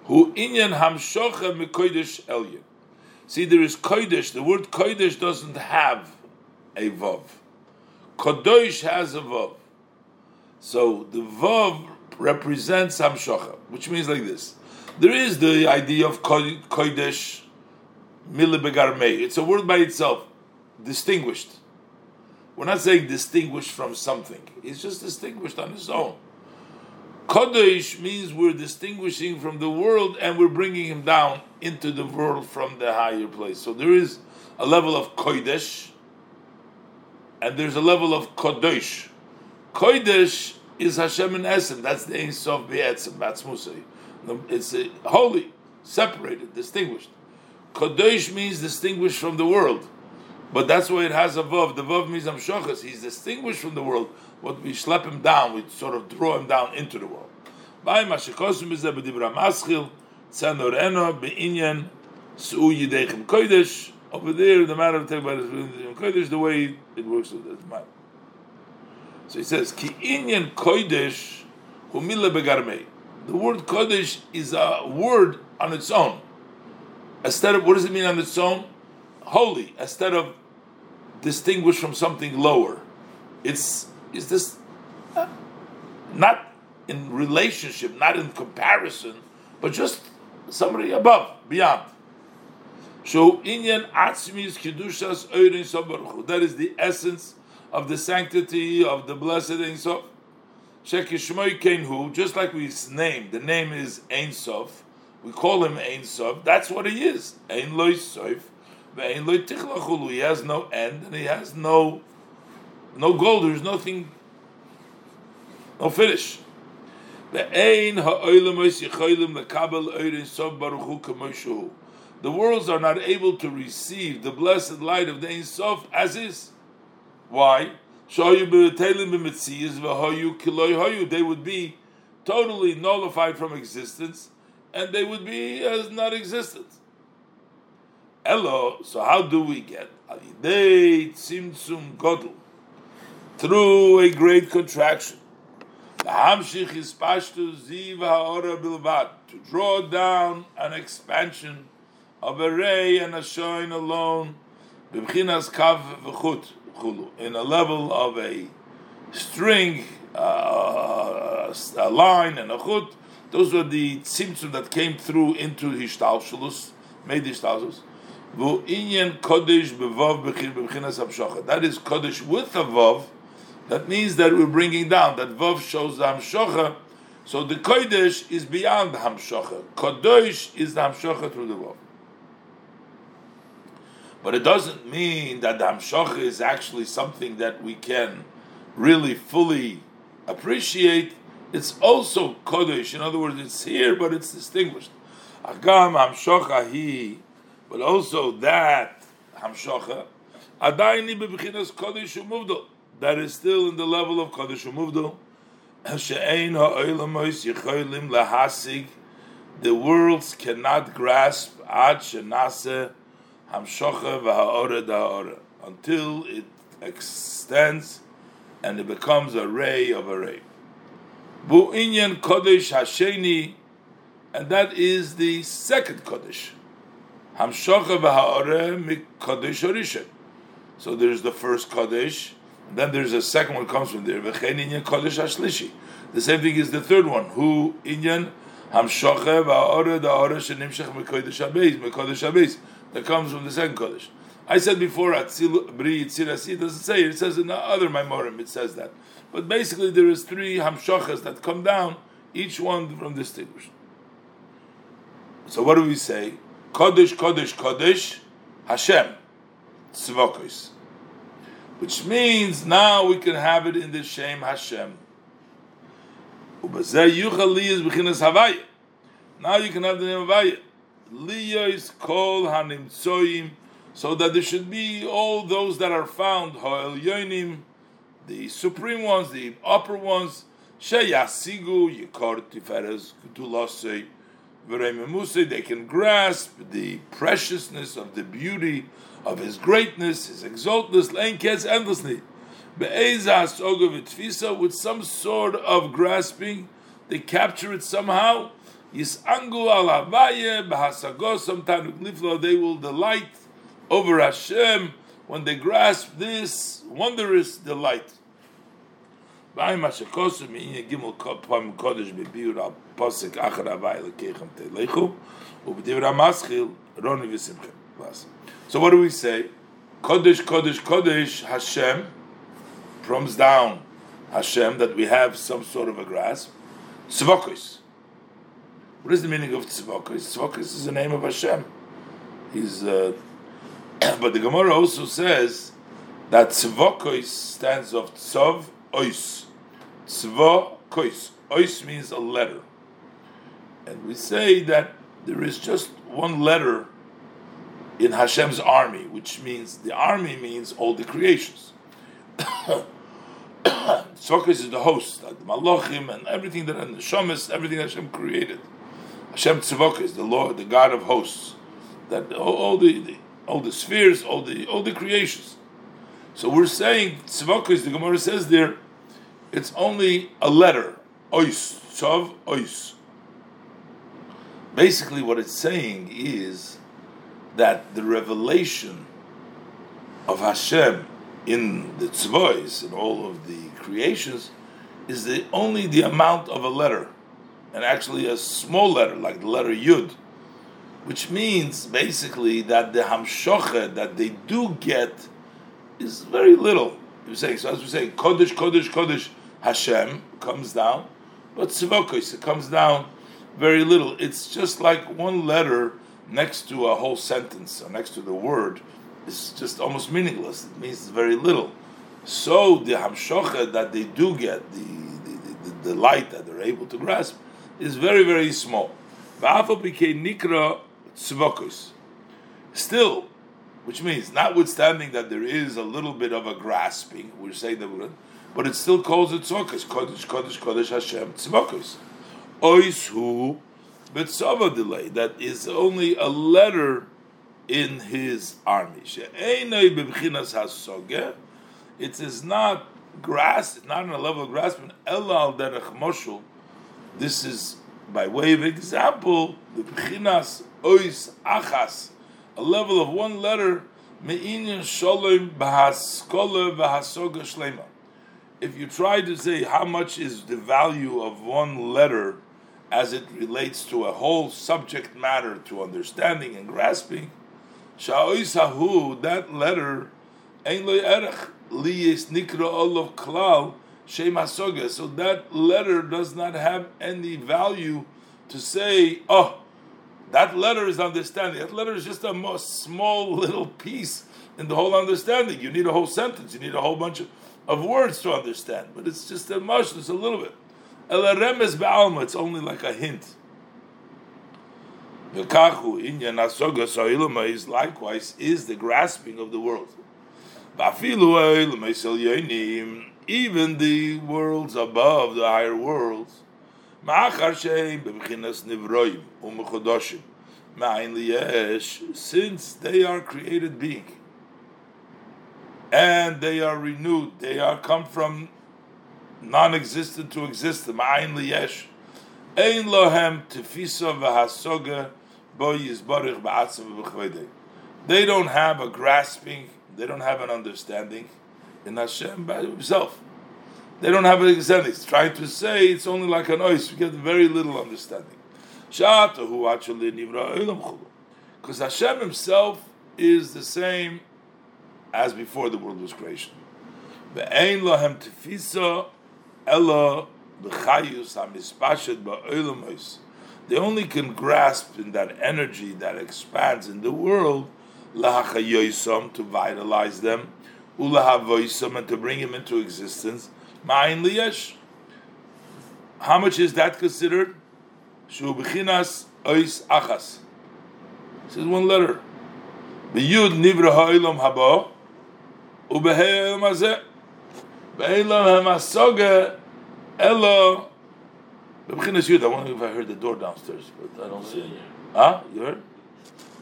[SPEAKER 1] Hu inyan hamshocha mekodesh elyon. See, there is kodesh. The word kodesh doesn't have a vav. Kodesh has a vav. So the vav represents hamshocha, which means like this. There is the idea of kodesh milibegarmei. It's a word by itself, distinguished. We're not saying distinguished from something. It's just distinguished on its own. Kodesh means we're distinguishing from the world and we're bringing him down into the world from the higher place. So there is a level of Kodesh and there's a level of Kodesh. Kodesh is Hashem in essence. That's the Ein Sof Be'etzim, Batzmusay. It's holy, separated, distinguished. Kodesh means distinguished from the world. But that's why it has a vav. The vav means amshachas. He's distinguished from the world. What we slap him down, we sort of draw him down into the world. By mashikosim is there b'dibra maschil tzanor eno be'inyan su'u yidechem kodesh. Over there, the matter of talking about kodesh, the way it works with the. So he says ki inyan kodesh humila begarmei. The word kodesh is a word on its own. Instead of what does it mean on its own? Holy. Instead of distinguished from something lower. It's is this uh, not in relationship, not in comparison, but just somebody above, beyond. So inyan atzmis kedushas oirin. That is the essence of the sanctity of the blessed Ein Sof. Shekishmoy Kenhu, just like we name, the name is Ein Sof. We call him Ein Sof. That's what he is. Ein Loy Sof. He has no end and he has no no goal. There's nothing, no finish. The worlds are not able to receive the blessed light of the Ein Sof as is. Why? They would be totally nullified from existence, and they would be as not existent. Elo, so how do we get? Through a great contraction. To draw down an expansion of a ray and a shine alone. In a level of a string, uh, a line, and a chut. Those were the tzimtzum that came through into Hishtalshalus, made Hishtalshalus. That is Kodesh with a Vav. That means that we're bringing down. That Vav shows the Hamshocha. So the Kodesh is beyond Hamshocha. Kodesh is the Hamshocha through the Vav. But it doesn't mean that the Hamshocha is actually something that we can really fully appreciate. It's also Kodesh. In other words, it's here, but it's distinguished. Agam Hamshocha he but also that hamshocha adayni bebechinas kodesh umuvdol that is still in the level of kodesh umuvdol she'ein ha'olamos yicholim lahasig the worlds cannot grasp ad shenase hamshocha v'ha'ora da'ora until it extends and it becomes a ray of a ray. Bu'inyan kodesh hasheni, and that is the second kodesh. Hamshocha v'ha'oreh mikodesh orisha. So there's the first kodesh, and then there's a second one comes from there. Kodesh hashlishi. The same thing is the third one. Who inyan hamshoche va'ora da'ora shenimshach mekodesh habeis mekodesh habeis that comes from the second kodesh. I said before atzil bri yitzirasi. It doesn't say it. It says in the other maimorim. It says that. But basically, there is three hamshochas that come down, each one from distinguished. So what do we say? Kodesh, Kodesh, Kodesh, Hashem, Tzvokos. Which means now we can have it in the Shem Hashem. Now you can have the name Havaya. Liya is called Hanimtsoim, so that there should be all those that are found, Ha'el the supreme ones, the upper ones, Sheyasigu, Yikor Tiferes, Kutulasei, they can grasp the preciousness of the beauty of his greatness, his exaltness, Lenkes endlessly. With some sort of grasping, they capture it somehow. Yisangu alavaye b'hasago. Sometime they will delight over Hashem when they grasp this wondrous delight. Ba'im hashakosum in gimel pam kodesh bebiur al posik achar avay lekechem telechu ubedivra maschil roni v'simchem. So what do we say? Kodesh, Kodesh, Kodesh, Hashem, proms down Hashem that we have some sort of a grasp. Tzvokos. What is the meaning of Tzvokos? Tzvokos is the name of Hashem. He's, uh, but the Gemara also says that Tzvokos stands of Tzov Ois. Tzvokos. Ois means a letter. And we say that there is just one letter in Hashem's army, which means the army means all the creations. Tzvokos is the host, the Malachim and everything that and the Shamas, everything that Hashem created. Hashem Tzvokos is the Lord, the God of hosts. That all, all the, the, all the spheres, all the all the creations. So we're saying Tzvokos, the Gemara says there, it's only a letter. Ois, Tzav, Ois. Basically, what it's saying is that the revelation of Hashem in the tzvois, and all of the creations, is the only the amount of a letter, and actually a small letter, like the letter Yud, which means basically that the hamshocha that they do get is very little. You're saying so as we say, Kodesh, Kodesh, Kodesh, Hashem comes down, but tzvokos it comes down very little. It's just like one letter next to a whole sentence or next to the word is just almost meaningless. It means very little. So the hamshocha that they do get, the, the, the, the light that they're able to grasp, is very, very small. Still, which means, notwithstanding that there is a little bit of a grasping, we're saying that we're but it still calls it tzvokus. Kodesh, Kodesh, Kodesh Hashem, tzvokus. Ois hu Betzava delay, that is only a letter in his army. It is not grass, it's not on a level of grasp, elal derech moshul. This is by way of example, the b'chinas ois achas, a level of one letter, me'inyan sholem b'haskola b'hasoga shlema. If you try to say how much is the value of one letter as it relates to a whole subject matter to understanding and grasping, that letter, erech, liyes nikra olav klal, shem hasoga. So that letter does not have any value to say, oh, that letter is understanding. That letter is just a small little piece in the whole understanding. You need a whole sentence. You need a whole bunch of, of words to understand. But it's just a much, it's a little bit. Elaremes ba'alma, it's only like a hint. V'kachu inyan asoga so'ilama is likewise is the grasping of the world. Even the worlds above, the higher worlds, since they are created being and they are renewed, they are come from non-existent to exist, the ma'ayin liyesh. Ein lohem tefisa v'hasoga bo yizbarich ba'atzim v'chvedei. They don't have a grasping, they don't have an understanding in Hashem by himself. they don't have an understanding. Trying to say it's only like an ois. We get very little understanding. Because Hashem Himself is the same as before the world was creation. They only can grasp in that energy that expands in the world to vitalize them, ulahavoisam and to bring him into existence. Ma'in liyesh. How much is that considered? Shu b'chinas ois achas. This is one letter. The Yud nivra ha'olam haba, ubehe hazeh. Be'elam ha'masoga elo. B'chinas Yud, I wonder if I heard the door downstairs, but I don't see it. Huh? You heard?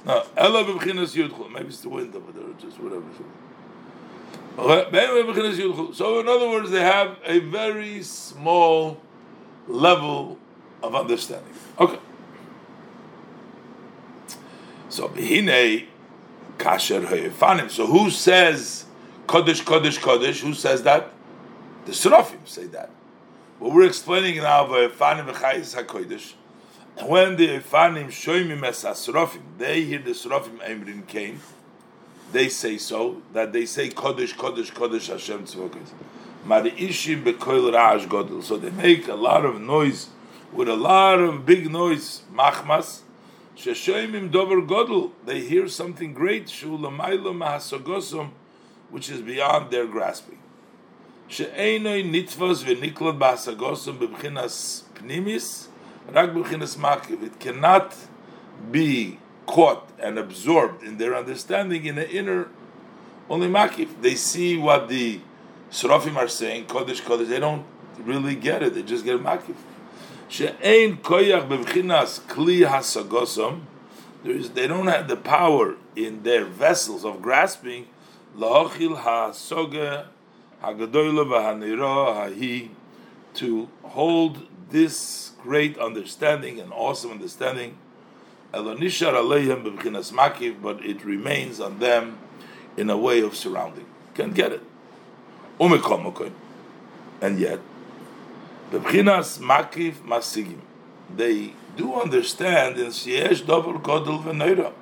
[SPEAKER 1] No, elo b'chinas Yud. Maybe it's the wind over there, just whatever. So, in other words, they have a very small level of understanding. Okay. So, Kasher. So, who says Kodesh, Kodesh, Kodesh? Who says that? The Serafim say that. What we're explaining now, Hayefanim V'chayis HaKodesh, when the Efanim Shoimim Es HaSerafim, they hear the Serafim Emrin Cain, they say so, that they say Kodesh, Kodesh, Kodesh Hashem godel. So they make a lot of noise, with a lot of big noise, machmas, dover. They hear something great, which is beyond their grasping. Nitvos. It cannot be caught and absorbed in their understanding in the inner only makif. They see what the Surafim are saying, Kodesh, Kodesh, they don't really get it, they just get makif. She'ein koyach bevchinas kli hasagosom, they don't have the power in their vessels of grasping, la'ochil ha'soge ha'gadoyle v'ha'niro ha'hi, to hold this great understanding and awesome understanding Elonishar aleihem b'bchinas makiv, but it remains on them in a way of surrounding. Can't get it. Umekol And yet, b'bchinas makiv masigim. They do understand in Siesh Dover Godel V'Neira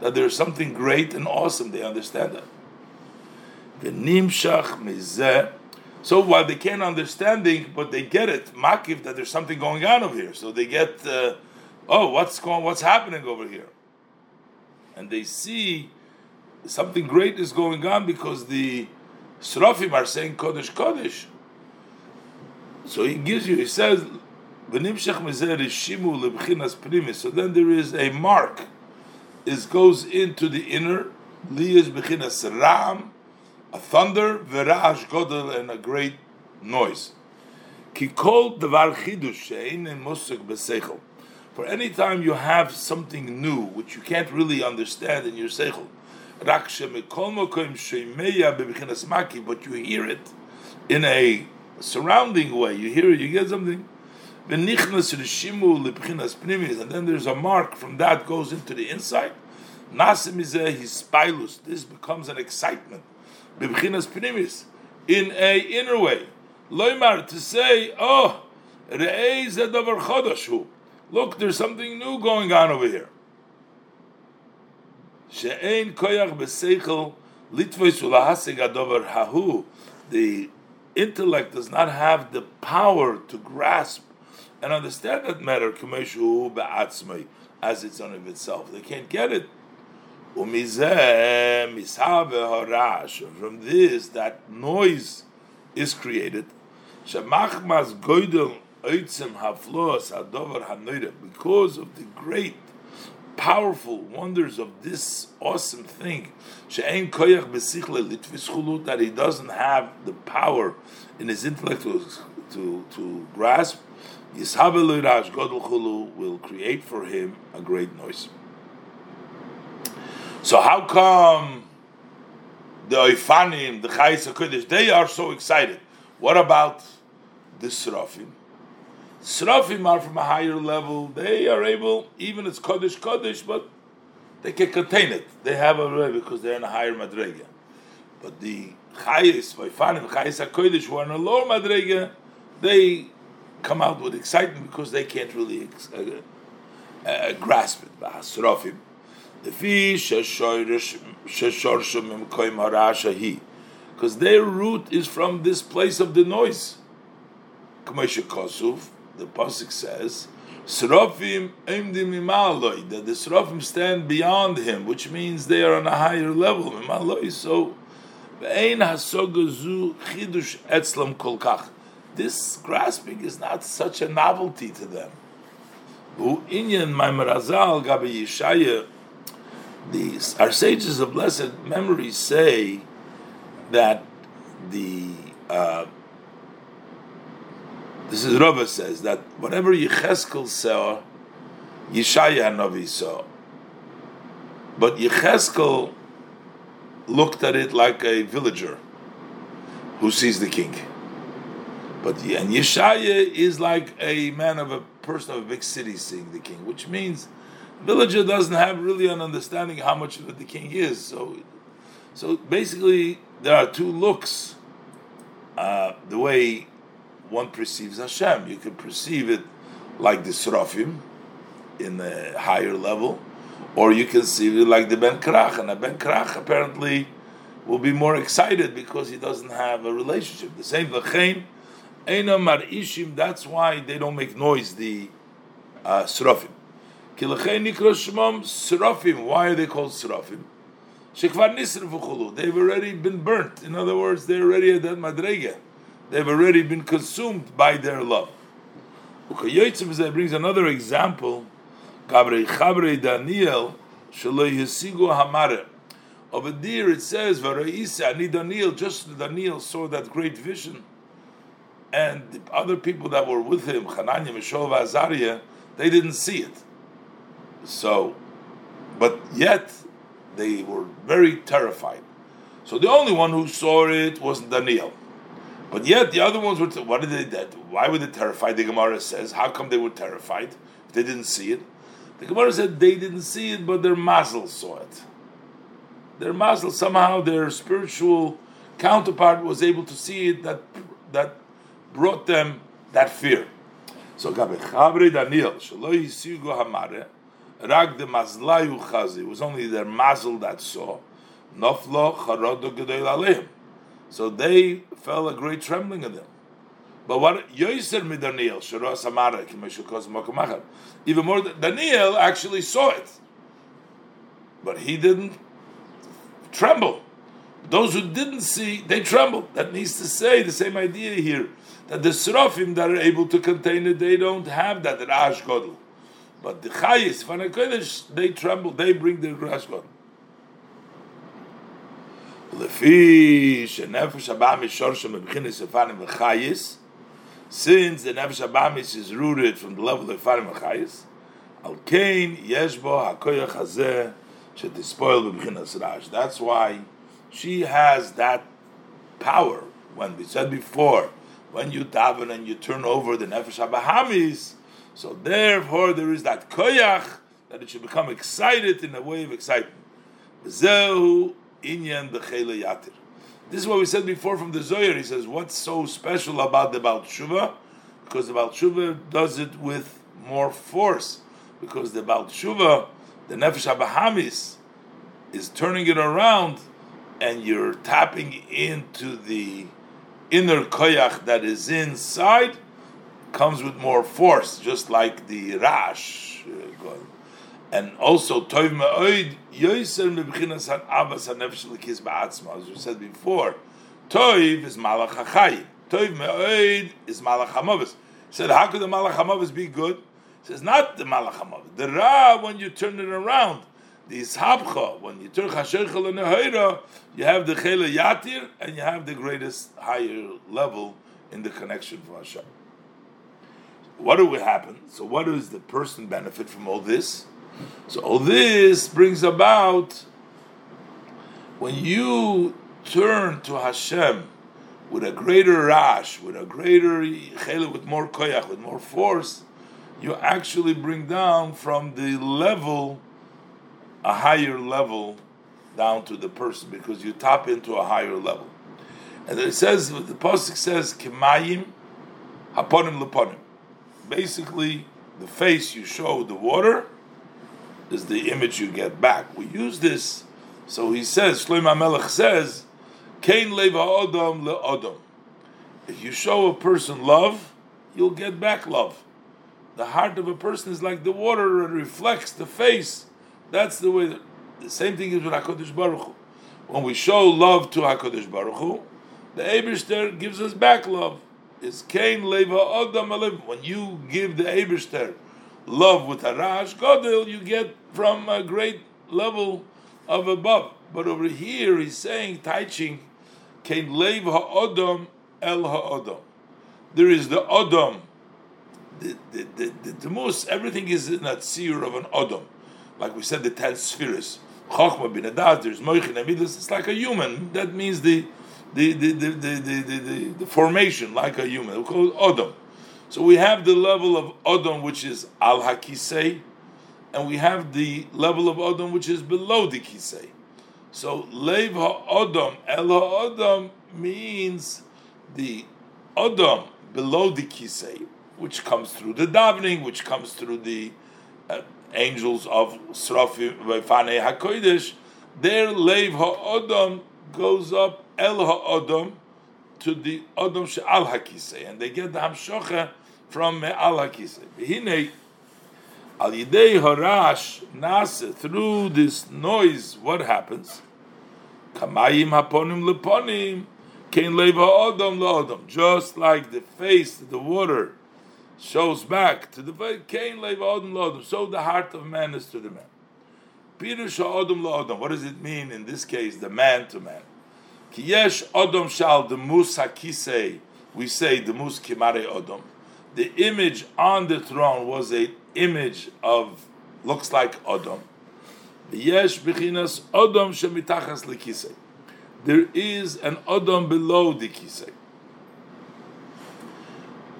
[SPEAKER 1] that there's something great and awesome. They understand that. V'nimshach mizeh. So while they can't understanding, but they get it, makiv, that there's something going on over here. So they get... Uh, oh, what's going, what's happening over here? And they see something great is going on because the Srafim are saying Kodesh Kodesh. So he gives you, he says, so then there is a mark. It goes into the inner, liyas bechinas ram, a thunder, verash godel, and a great noise. Kikol devar chidush shein in musik besechel. For any time you have something new which you can't really understand in your seichel, but you hear it in a surrounding way. You hear it, you get something. And then there's a mark from that goes into the inside. This becomes an excitement. In a inner way. Loimar to say, oh, Look, there's something new going on over here. She'ein koyach b'seichel litvois ulahasig adover hahu. The intellect does not have the power to grasp and understand that matter as it's on of itself. They can't get it. From this, that noise is created. Because of the great, powerful wonders of this awesome thing, that he doesn't have the power in his intellect to, to, to grasp, will create for him a great noise. So how come the Oifanim, the Chayis HaKodesh, they are so excited? What about the Srafim? Srafim are from a higher level. They are able, even it's Kaddish Kaddish, but they can contain it. They have a way because they're in a higher Madrega. But the Chayis, Vaifanim, Chayis HaKodesh, who are in a lower Madrega, they come out with excitement because they can't really uh, uh, grasp it. Srafim. Because their root is from this place of the noise. Kmesha Kosuf, the Pasuk says, Srofim emdim imaloi, that the Srofim stand beyond him, which means they are on a higher level. Imaloi, so ve'ein hasogazu chidush etzlam kolkach. This grasping is not such a novelty to them. Hu inyan maimarazal gabi yishaya. These our sages of blessed memory say that the uh, this is Rava says that whatever Yecheskel saw, Yeshaya Hanavi saw. But Yecheskel looked at it like a villager who sees the king. But and Yeshaya is like a man of a person of a big city seeing the king, which means villager doesn't have really an understanding how much of the king is. So, so basically, there are two looks. Uh, the way one perceives Hashem. You can perceive it like the Srafim in the higher level, or you can see it like the Ben Krach. And the Ben Krach apparently will be more excited because he doesn't have a relationship. The same Lachain, Eina Marishim, that's why they don't make noise, the uh, Srafim. Srafim. Why are they called Srafim? They've already been burnt. In other words, they're already at that Madrega they've already been consumed by their love. brings another example. Daniel of a deer. It says Ani Daniel. Just Daniel saw that great vision, and the other people that were with him, Hananiah, Mishael, Azariah, they didn't see it. So, but yet they were very terrified. So the only one who saw it was Daniel. But yet the other ones were. T- what did they? That why were they terrified? The Gemara says, how come they were terrified if they didn't see it? The Gemara said they didn't see it, but their mazel saw it. Their mazel somehow their spiritual counterpart was able to see it. That that brought them that fear. So Gabe Daniel Shaloi Yisigu Hamare Rag de Mazlayu Chazi. It was only their mazel that saw. Noflo Charodo Gedel Aleim. So they fell a great trembling of them. But what Yoiser mi Daniel, Shiras Amara, even more, Daniel actually saw it. But he didn't tremble. Those who didn't see, they trembled. That needs to say the same idea here. That the Srafim that are able to contain it, they don't have that Rash Godel. But the Chayis, Fanakodesh, they tremble, they bring their Rash. Lefi shenefesh abamis shorshem b'chinis efanim v'chayis, since the nefesh abamis is rooted from the level of efanim v'chayis, al kein yesh bo hakoyach hazeh shetispoil b'chinas rash. That's why she has that power. When we said before, when you daven and you turn over the nefesh abahamis, so therefore there is that koyach that it should become excited in a way of excitement. Zehu inyan bechele yatir. This is what we said before from the Zohar. He says, what's so special about the Baal Tshuva? Because the Baal Tshuva does it with more force. Because the Baal Tshuva, the Nefesh HaBahamis, is turning it around and you're tapping into the inner koyach that is inside, comes with more force, just like the Rash. Uh, and also toiv me'oid yoiser mebchinas han avas ba'atzma. As we said before, toiv is malach hachayim. Toiv me'oid is malach hamavis. Said, how could the malach hamavis be good? He says, not the malach hamavis. The ra, when you turn it around, the ishabcha, when you turn chashercha le'nehoira, you have the chela yatir, and you have the greatest higher level in the connection for Hashem. What do we happen? So, what does the person benefit from all this? So all this brings about when you turn to Hashem with a greater rash, with a greater with more koyach, with more force, you actually bring down from the level a higher level down to the person because you tap into a higher level. And it says the pasuk says kemayim haponim leponim. Basically, the face you show the water is the image you get back. We use this, so he says Shlomo Melech says, "Kain leva odom leodom." If you show a person love, you'll get back love. The heart of a person is like the water; it reflects the face. That's the way. That, the same thing is with Hakadosh Baruch Hu. When we show love to Hakadosh Baruch Hu, the Eberster gives us back love. It's Kain Leva Adam Alev. When you give the Eberster love with a Harash Godel, you get from a great level of above. But over here, he's saying, teaching, Kain Lev Ha'odam El Ha'odam. There is the Odom, the, the, the, the, the most, everything is in that seer of an Odom. Like we said, the ten spheres. Chochma, Bin there's Moichin, it's like a human. That means the the the, the, the, the, the, the formation like a human. We call it Odom. So we have the level of Odom which is Al Hakisei, and we have the level of Odom which is below the Kisei. So Lev HaOdom, El HaOdom means the Odom below the Kisei, which comes through the davening, which comes through the uh, angels of Srafi Vefane HaKodesh. Their Lev HaOdom goes up El Ha'odom to the Odom She'al HaKisei, and they get the Hamshocha from Al Hakise. Al Yidei Harash Nase, through this noise, what happens? Kamayim Haponim Leponim, Kain Lev Ha'odom Le'odom. Just like the face, of the water, shows back to the face, Kain Lev Ha'odom Le'odom, so the heart of man is to the man. Pirush Ha'odom Le'odom, what does it mean in this case, the man to man? Ki yesh odom shal the mus hakisei. We say the mus kimare odom. The image on the throne was a image of looks like odom. Yesh bechinas odom shemitachas lekisei. There is an odom below the kisei.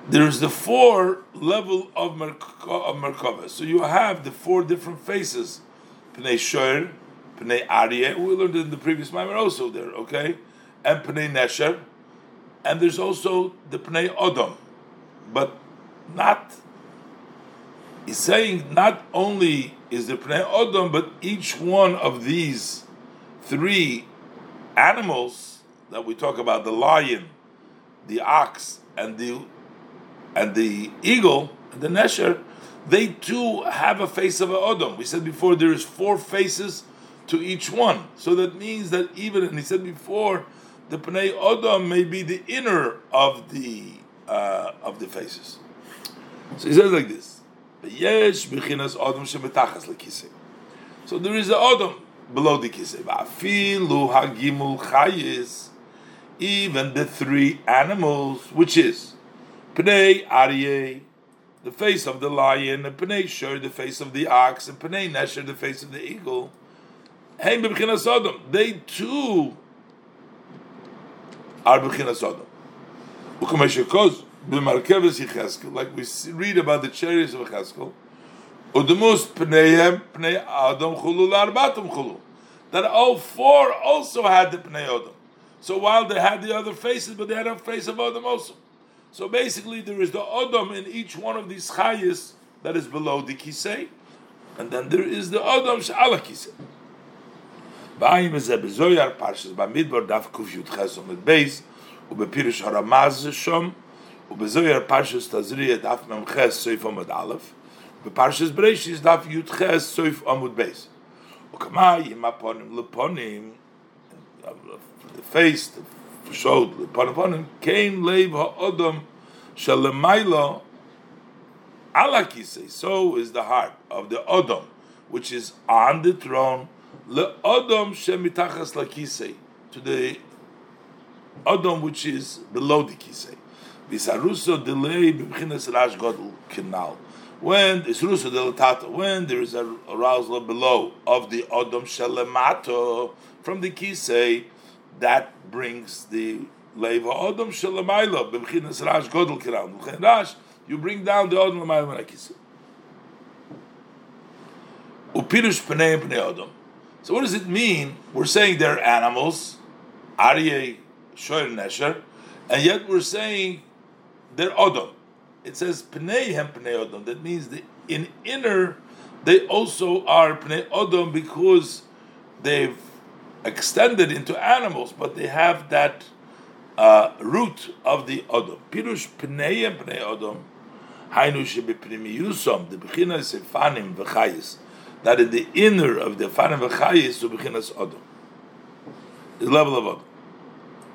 [SPEAKER 1] There is the four level of merkava. So you have the four different faces. Pnei shoyer, Pnei Aryeh, we learned in the previous Maimer also there, okay? And Pnei Nesher, and there's also the Pnei Odom, but not, he's saying not only is the Pnei Odom, but each one of these three animals that we talk about, the lion, the ox, and the and the eagle, the Nesher, they too have a face of an Odom. We said before there is four faces to each one. So that means that even, and he said before, the Pnei Odom may be the inner of the uh, of the faces. So he says like this: Yesh b'chinas Odom shemetachas lekisei. So there is the Odom below the kisei. Va'afilu hagimul chayis. Even the three animals, which is Pnei Aryeh, the face of the lion, and Pnei Shur, the face of the ox, and Pnei Nesher, the face of the eagle. Hey, They too are B'chinas Sodom. Like we read about the chariots of Cheskel, Udemus Pneihem Pnei Adam Chulu Larbatum Chulu. That all four also had the Pnei Adam. So while they had the other faces, but they had a face of Adam also. So basically, there is the Adam in each one of these chayas that is below the kisei, and then there is the Adam Sha'ala kisei. Ba'im is a bezoyar parshas ba'midbar daf kuf yud ches on the base ובפירוש הרמז שם, ובזויר פרשס תזריע דף מ"ח סויף עמוד א', בפרשס בראשיס דף י"ח סויף עמוד בייס. וכמה עם הפונים לפונים, the face, the showed לפונים פונים, כן לב האודום שלמיילו על הכיסא, so is the heart of the Odom, which is on the throne, לאודום שמתחס לכיסא, to the Adam which is below the kisei. Visaruso delay b'chinas rash godel canal. When is ruso delatata, when there is a arousal below of the Adam shalemato from the kisei, that brings the leva Adam shalemailo b'chinas rash godel canal. Rash, you bring down the Adam lemailo kisei. Upirush pnei pnei Adam. So what does it mean? We're saying they're animals, Aryeh, Shoyer, Nesher, and yet we're saying they're Odom. It says Pneihem Pnei Odom. That means the, in inner they also are Pnei Odom because they've extended into animals, but they have that uh, root of the Odom. Pirush Pneihem Pnei Odom. Hainu shebepnimiyusom, the bechinas efanim v'chayis, that in the inner of the efanim v'chayis, to bechinas odom, the level of odom. Ukmeikein benefesh habahamis shebeodom.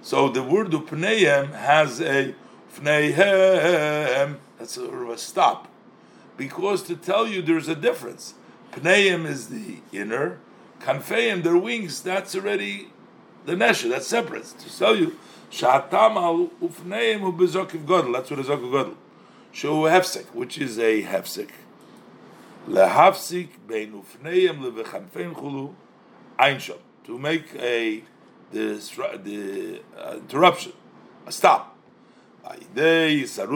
[SPEAKER 1] So the word of pneihem has a pneihem. That's sort of a stop, because to tell you there's a difference. Pneihem is the inner, kanfeim their wings. That's already the nesha. That's separate. To tell you, shatam al ufneim ubezokiv godel. That's what is zokiv godel. Show hefsek, which is a hefsek. Lehafsik bein ufneim levechanfeim chulu einshom. To make a the the uh, interruption, a stop. We said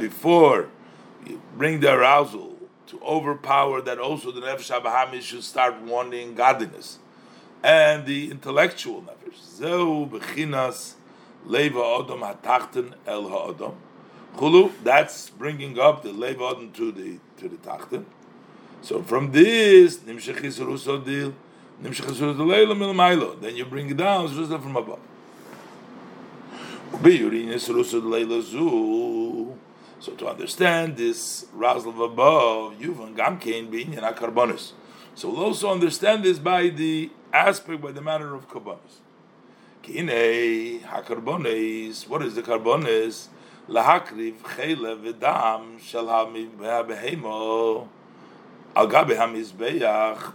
[SPEAKER 1] before, you bring the arousal to overpower that also the nefesh habahamis should start wanting godliness, and the intellectual nefesh. Zeu bechinas leva odom hatachten el haodom. That's bringing up the leva odom to the to the tachten. So from this, nimshechis rusodil, nimshechis rusodil milmailo. Then you bring it down rusodil from above. So to understand this razzle of above, yuvan gamkein binyan akarbonis. So we'll also understand this by the aspect, by the manner of karbonis. Kine hakarbonis. What is the karbonis? Lahakriv chaylev v'dam shel ha-behemo. Al gabe hamizbeach.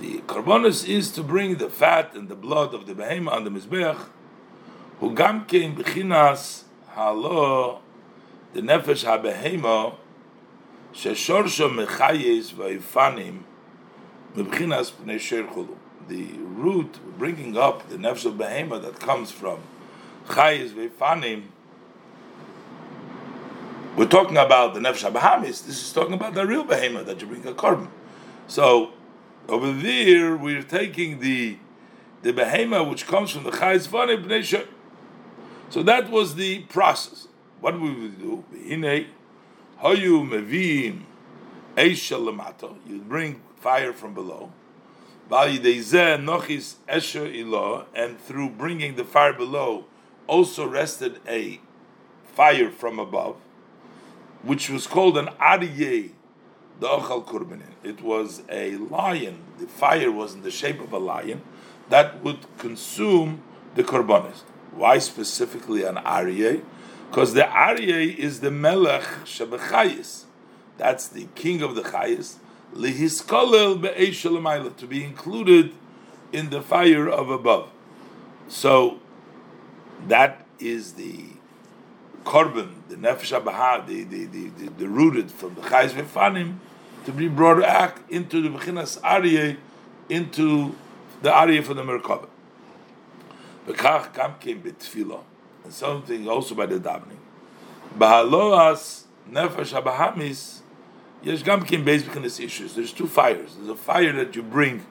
[SPEAKER 1] The karbonis is to bring the fat and the blood of the behema on the mizbeach. Who gam kein bechinas halo the nefesh habehema sheshorsho mechayes vaifanim mebechinas pnei sherchulu. The root bringing up the nefesh of behema that comes from chayes vaifanim we're talking about the nefesh habahamis. This is talking about the real behemoth that you bring a korban. So over there, we're taking the the behemoth which comes from the chayes vanim bnei So that was the process. What we would do? Hine hayu mevim eisha You bring fire from below. nochis esher and through bringing the fire below, also rested a fire from above which was called an Aryeh, the Ochal Kurbanin. It was a lion. The fire was in the shape of a lion that would consume the Kurbanis. Why specifically an Aryeh? Because the Aryeh is the Melech Shebechayis. That's the king of the Chayis. Lihiskolel be'eshalamayla, to be included in the fire of above. So that is the korban, the nefesh abahar, the, the, the, the, the rooted from the chayz vefanim, to be brought back into the bechinas aryeh, into the aryeh for the merkava. Bekach kam came betfilo, and something also by the davening. Bahaloas nefesh abahamis, yesh gam came based bechinas issues. There's two fires. There's a fire that you bring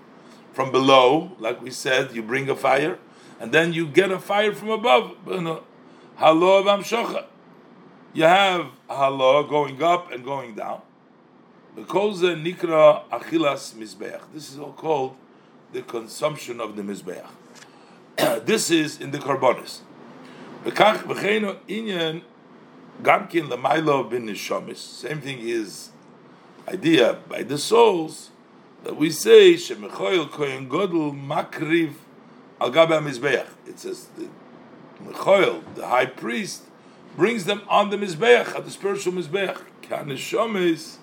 [SPEAKER 1] from below, like we said, you bring a fire, and then you get a fire from above. Halo v'amshocha. You have halo going up and going down. Because the nikra achilas mizbeach. This is all called the consumption of the mizbeach. this is in the karbonis. Bekach b'cheino inyan gamkin lamailo bin. Same thing is idea by the souls that we say shemechoyel kohen godel makriv al. It says the the high priest, brings them on the Mizbeach, at the spiritual Mizbeach. Kanishomis,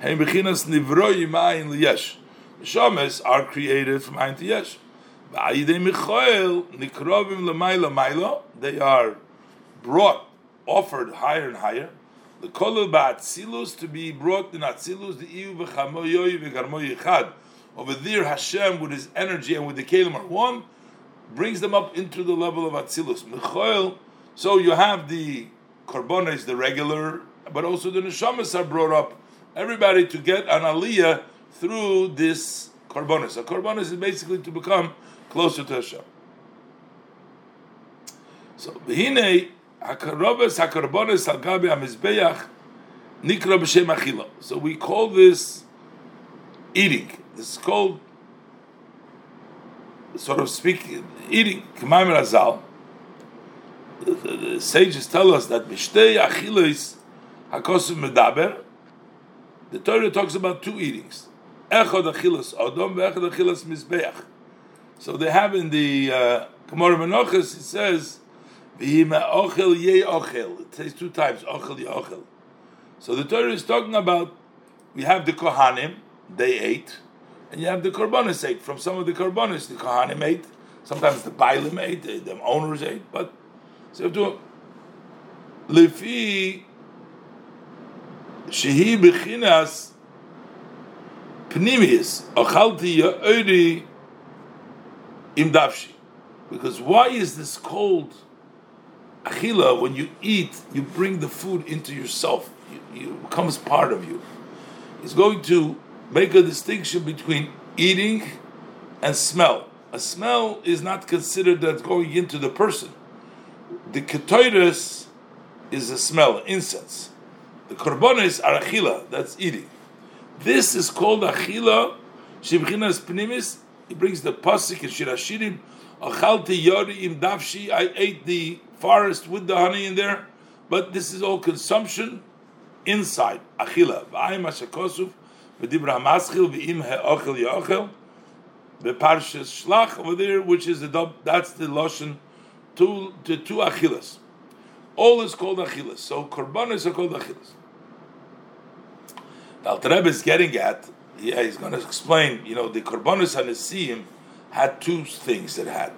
[SPEAKER 1] Hein beginas nivroy ma'in liyesh. Neshamas are created from ayin to yesh. Michoel nikrovim l'mayla mayla. They are brought, offered higher and higher. The kolel ba'atzilus to be brought in atzilus the iu v'chamoyoy v'garmoy yichad. Over there, Hashem with His energy and with the kelim are one, brings them up into the level of atzilus. Michoel. So you have the korbanos, the regular, but also the neshamas are brought up. Everybody to get an aliyah through this korbanos. A korbanos is basically to become closer to Hashem. So, v'hinei hakarobes hakorbanos al gabi hamizbeach nikra b'shem. So we call this eating. This is called, sort of speaking, eating. K'mayim razal. The, the, sages tell us that b'shtei achilos hakosim medaber. The Torah talks about two eatings. Echad achilas odom ve'echad achilas mizbeach. So they have in the uh, Gemara Menachos, it says, V'hima ochel ye ochel. It says two times, ochel ye ochel. So the Torah is talking about, we have the Kohanim, they ate, and you have the Korbanos ate. From some of the Korbanos, the Kohanim ate, sometimes the Bailim ate, the, the owners ate, but, so you have to, Lefi, shehi bechinas, pnimius, ochalti ya'ori, im davshi. Because why is this called achila? When you eat, you bring the food into yourself. You, you it becomes part of you. It's going to make a distinction between eating and smell. A smell is not considered that's going into the person. The ketoides is a smell, incense. The korbanos are achila, that's eating. This is called achila, shibchinas pnimis, he brings the pasuk in Shirashirim, Achalti Yori im Davshi, I ate the forest with the honey in there, but this is all consumption inside. Achila. V'ayim hashakosuf, v'dibra hamaschil, v'im he'ochel ya'ochel, v'parshas shlach over there, which is the, that's the loshen, to the two achilas. All is called achilas. So korbanos are called achilas. The Alter Rebbe is getting at yeah, he's going to explain. You know, the Korbanos Hanisim had two things. It had,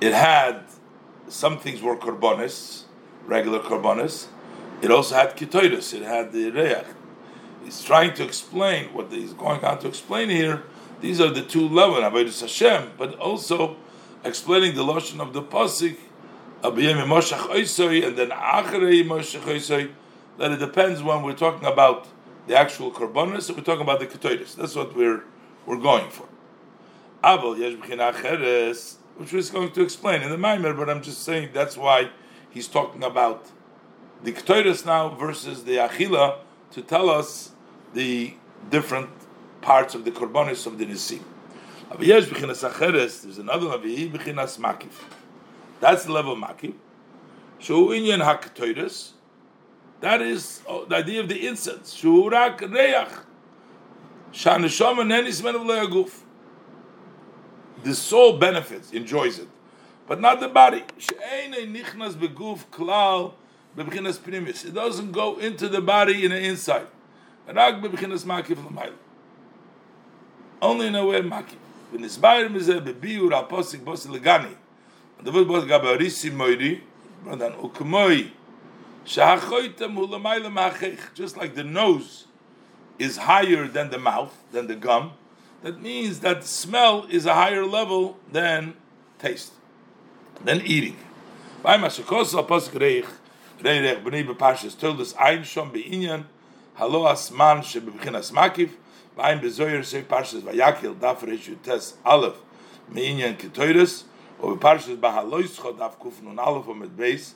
[SPEAKER 1] it had some things were Korbanos, regular Korbanos. It also had Kitoidus. It had the Reach. He's trying to explain what he's going on to explain here. These are the two levels, Avodah Hashem, but also explaining the loshen of the pasuk, Abiyim Moshach and then Acharei Moshach. That it depends when we're talking about the actual korbanos, we're talking about the ketoides. That's what we're we're going for. Aval yesh cheres, which we're going to explain in the Maimer, but I'm just saying that's why he's talking about the ketoides now versus the achila to tell us the different parts of the korbanos of the nisim. B'chinas acheres, there's another avi b'chinas makif. That's the level of makif. Shu inyan. That is oh, the idea of the incense. Shurak reach. Shaneshama nenis men of. The soul benefits, enjoys it, but not the body. nichnas primis. It doesn't go into the body in the inside. Rak bebchinas makif l'mayl. Only in a way makif. V'nisbayr mizeh bebiur al posik bosi legani. The word bosi gabarisi moiri. Brother, ukmoi. Just like the nose is higher than the mouth, than the gum, that means that smell is a higher level than taste, than eating. Halo asman shebebchinas makif, v'ayim bezoyer say parshas vayakil daf reishu tes aleph meinyan ketoides, or parshas bahaloischo daf kuf nun aleph omet beis,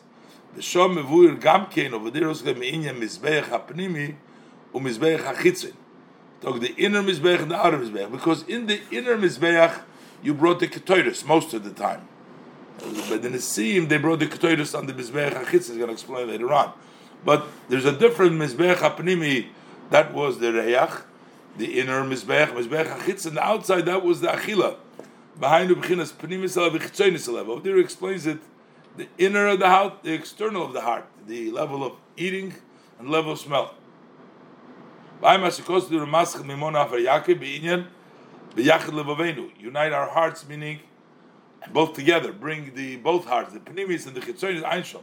[SPEAKER 1] ושום מבויר גם כן, over there also מעניין מזבח הפנימי ומזבח החיצון. Talk the inner mizbech and the outer mizbech, because in the inner mizbech you brought the ketoides most of the time. But in the seam they brought the ketoides on the mizbech hachitzon. He's going to explain later on. But there's a different mizbech hapnimi. That was the reyach, the inner mizbech, mizbech hachitzon. The outside that was the achila. Behind the bechinas pnimis alav chitzonis alav. Over there explains it the inner of the heart, the external of the heart, the level of eating and level of smell. Unite our hearts, meaning both together. Bring the both hearts, the pnimis and the chitzonis, einshom.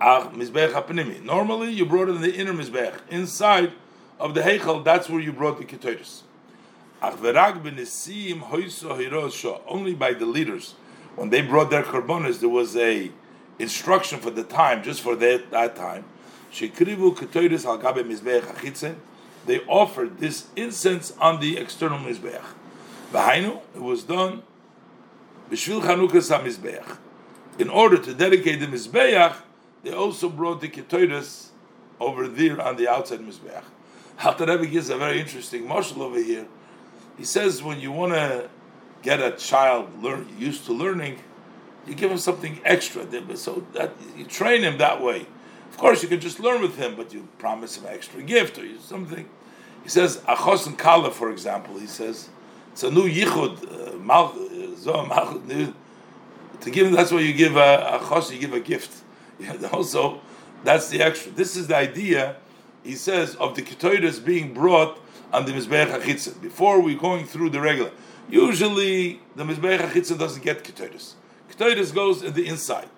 [SPEAKER 1] ach. Normally, you brought it in the inner Mizbeach. Inside of the Heichel, that's where you brought the Ketores. Only by the leaders, when they brought their karbonas, there was a instruction for the time, just for that, that time. They offered this incense on the external mizbeach. It was done in order to dedicate the mizbeach. They also brought the ketoides over there on the outside mizbeach. Halter Rebbe gives a very interesting marshal over here he says when you want to get a child learn used to learning, you give him something extra, so that you train him that way. Of course, you can just learn with him, but you promise him an extra gift or something. He says achos and kala, for example. He says it's a new yichud, uh, to give him. That's why you give a achos, you give a gift. also, that's the extra. This is the idea. He says of the ketoides being brought on the Mizbeach HaChitzah. Before we're going through the regular, usually the Mizbeach HaChitzah doesn't get Ketores. Ketores goes in the inside.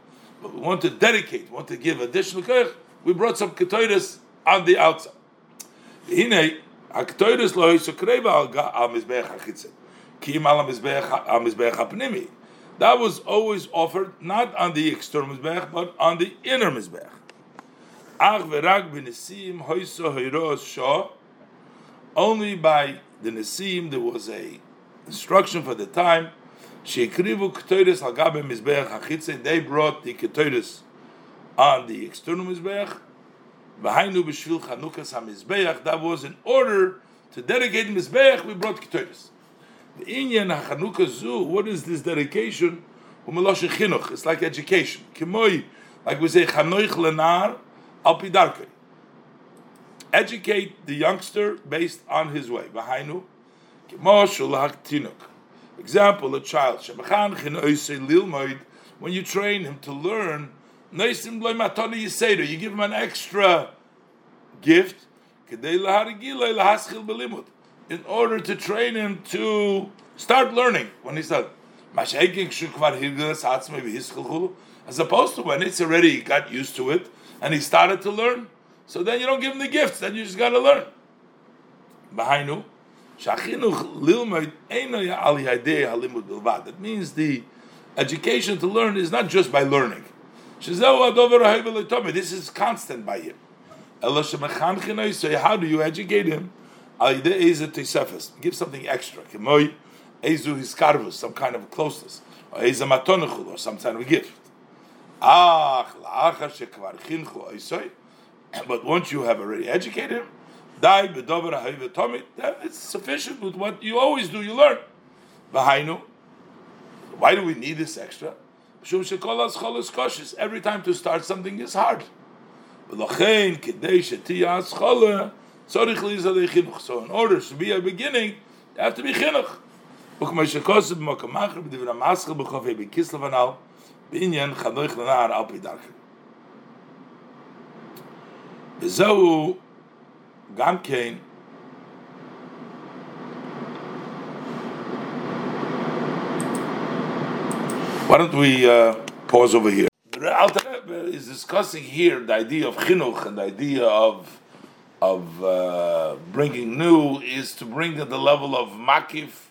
[SPEAKER 1] But we want to dedicate, want to give additional Koyach, we brought some Ketores on the outside. Hine, HaKetores lo yisokreva al Mizbeach HaChitzah. Kim al Mizbeach HaPnimi. That was always offered not on the external Mizbeach, but on the inner shah only by the Nesim there was a instruction for the time. They brought the ketoides on the external hamizbeach. That was in order to dedicate the mizbeach. We brought ketoides. Inyan hachanukas zu. What is this dedication? Umelosh chinuch. It's like education. Kimoi, like we say chanoich lenar al pidarkei educate the youngster based on his way. Example, a child. When you train him to learn, you give him an extra gift in order to train him to start learning when he starts. As opposed to when it's already got used to it and he started to learn. So then you don't give him the gifts, then you just got to learn. That means the education to learn is not just by learning. This is constant by him. How do you educate him? Give something extra. Some kind of closeness. Or some kind of gift. But once you have already educated him, it's sufficient with what you always do, you learn. Why do we need this extra? Every time to start something is hard. So in order to be a beginning, you have to be chinuch. וזהו גם כן Why don't we uh, pause over here? The Alter Rebbe is discussing here the idea of chinuch and the idea of of uh, bringing new is to bring at the level of makif,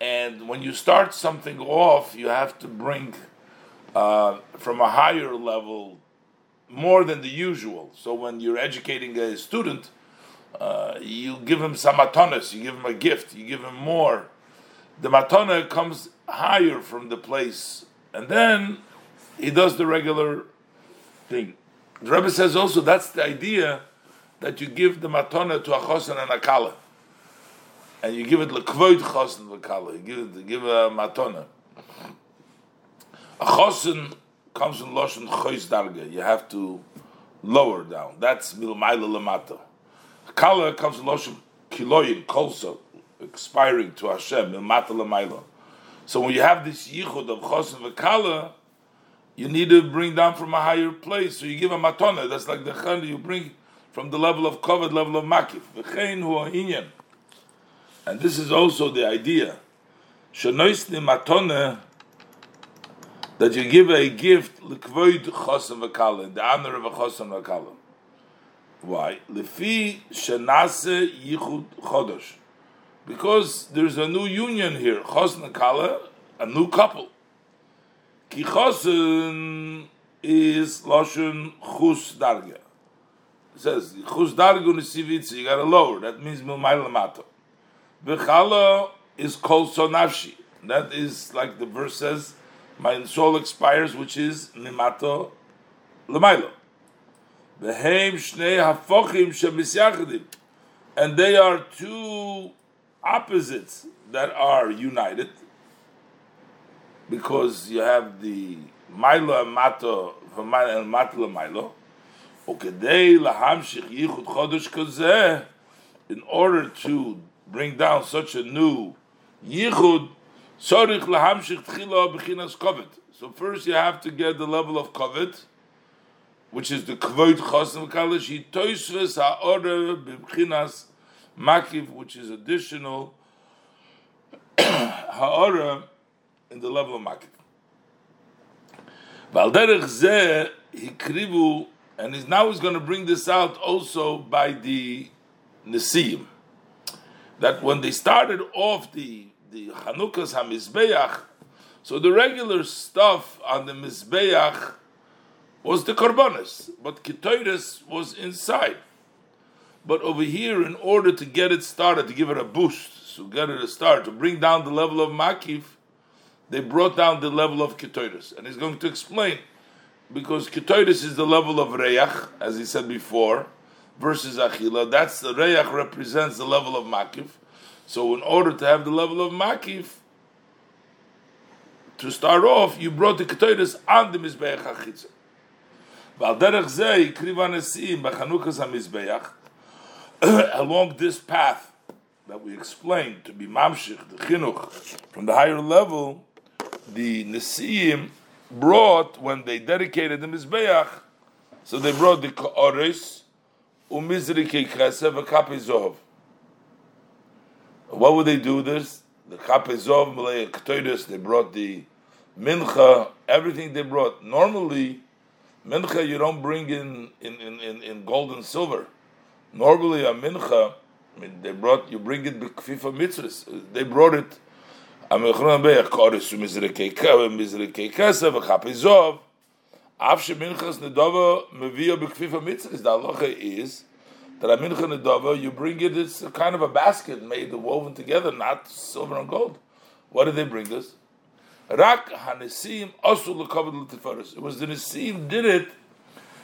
[SPEAKER 1] and when you start something off, you have to bring uh, from a higher level more than the usual. So when you're educating a student, uh, you give him some matonis, you give him a gift, you give him more. The matona comes higher from the place, and then he does the regular thing. The Rebbe says also that's the idea that you give the matona to a chosan and a kala. and you give it lekvoid chosin v'kala. You give it, you give a matona. A chosin comes from loshen chois darga. You have to lower down. That's milmaila lamata. Kala comes from loshen kiloyin kolso, expiring to Hashem milmata lamaila. So when you have this yichud of chosin v'kala, you need to bring down from a higher place. So you give a matona. That's like the chana you bring from the level of covered, level of makif. V'chein hu inyan. And this is also the idea. That you give a gift the honor of a chosam v'kala. Why? Lefi shenase yichud chodosh. Because there's a new union here, chosam v'kala, a new couple. Ki chosan is loshen chus darga. Says chus darga unisivitz. You got to lower. That means milmayl lamato. V'chala is kol sonafshi. That is like the verse says, my soul expires, which is nimato lemailo. V'heim shnei hafochim shemisyachadim. And they are two opposites that are united because you have the Milo and Mato Milo and Mato Milo. In order to bring down such a new yichud. So first you have to get the level of kovet, which is the kvoit chosem kalish, he toisves ha'ore b'chinas makiv, which is additional ha'ore in the level of makiv. And he's now he's going to bring this out also by the Nesiim that when they started off the the Chanukas Hamizbeach, so the regular stuff on the Mizbeach was the Korbanis, but Ketoides was inside. But over here, in order to get it started, to give it a boost, to get it a start, to bring down the level of Makif, they brought down the level of Ketoides. And he's going to explain, because Ketoides is the level of Reyach, as he said before, versus Achila. That's the Reyach represents the level of Makif. So in order to have the level of Makif, to start off, you brought the Ketoides on the Mizbeach HaChitzah. ועל דרך זה הקריב הנשיאים בחנוכס המזבח, along this path that we explained to be mamshich, the chinuch, from the higher level, the nesiim brought, when they dedicated the mizbeach, so they brought the ka'oris, umizrike chesed, v'kape zov. What would they do this? The kape zov, malay they brought the mincha, everything they brought. Normally, mincha you don't bring in in, in, in, in gold and silver. Normally a mincha, I mean they brought you bring it b'kfifa mitzvahs. They brought it. המכרון ביח קורס ומזרקי קו ומזרקי כסף וחפי זוב אף שמנחס נדובה מביא בכפיף המצווה the halacha is that a mincha nedova you bring it it's a kind of a basket made woven together not silver and gold what did they bring this Rak Hanesim Asul Lekavod L'Tiferes. It was the Nesim did it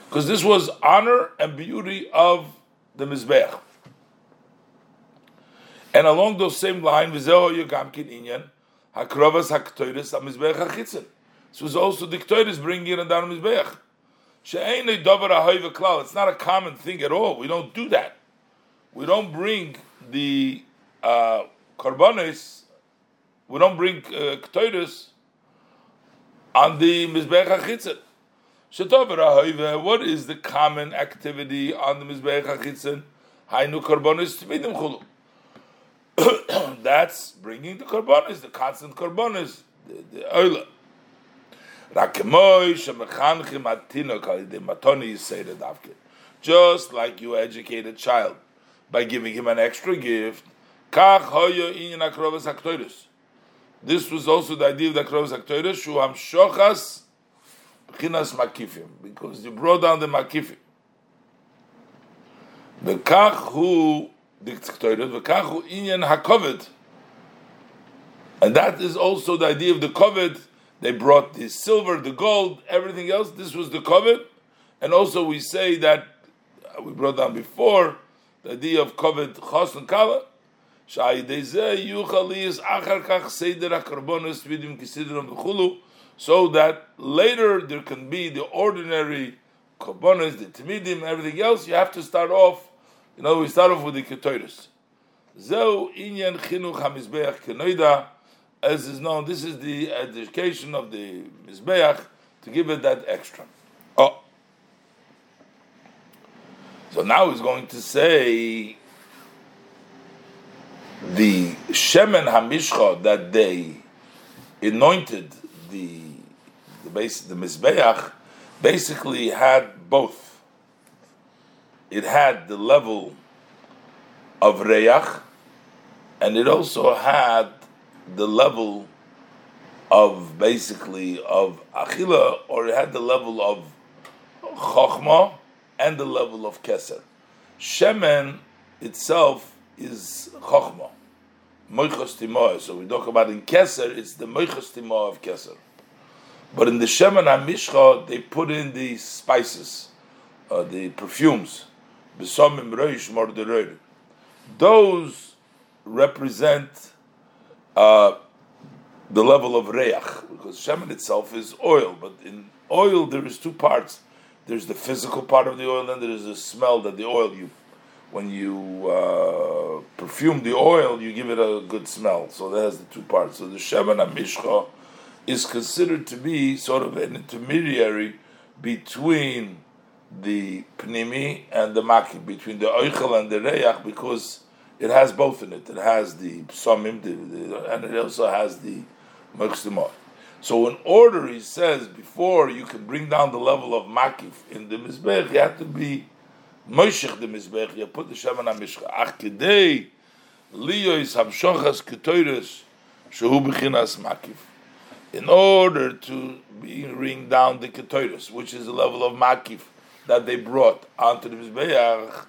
[SPEAKER 1] because this was honor and beauty of the Mizbeach. And along those same line, V'zeo Yogamkin Inyan, Hakrovas Haktoiris HaMizbeach HaChitzin. This was also the Ktoiris bringing it down Mizbeach. She'ein Dover HaHoiva Klal. It's not a common thing at all. We don't do that. We don't bring the uh, Korbanis, we don't bring uh, Ktoiris on the Mizbeach HaChitzin. Shetover HaHoiva, what is the common activity on the Mizbeach HaChitzin? Hainu Korbanis Tmidim Chulu. That's bringing the korbanos, the constant korbanos, the, the oila. Just like you educate a child by giving him an extra gift, this was also the idea of the Akrovas Aktoides, Shuham Shochas Chinas Makifim, because you brought down the Makifim. The Kach who And that is also the idea of the kovet. They brought the silver, the gold, everything else. This was the kovet. And also we say that, uh, we brought down before, the idea of kovet chos and kala. so that later there can be the ordinary korbanos, the timidim, everything else. You have to start off. Know, we start off with the ketoiris. Zeu inyan chinuch hamizbeach kenoida, as is known. This is the education of the mizbeach to give it that extra. Oh, so now he's going to say the shemen hamishcha that they anointed the the base the mizbeach basically had both. It had the level of reyach, and it also had the level of basically of achila, or it had the level of chokhmah and the level of keser. Shemen itself is chokhmah, moichos timoah. So we talk about in keser, it's the moichos timoah of keser. But in the Shemen HaMishcha, they put in the spices, uh, the perfumes. Those represent uh, the level of Reach, because Shemen itself is oil, but in oil there is two parts. There's the physical part of the oil, and there is the smell that the oil you, when you uh, perfume the oil, you give it a good smell. So that has the two parts. So the Shemen HaMishcha is considered to be sort of an intermediary between the pnimi and the maki, between the oichel and the reyach, because it has both in it. It has the psamim, and it also has the mechstimot. So in order, he says, before you can bring down the level of makif in the mizbech, you have to be moishech the mizbech. You put the shemen hamishcha. Ach kedei liyois hamshochas ketoiris shehu b'chinas makif in order to bring down the ketoiros, which is the level of makif that they brought onto the mizbeach.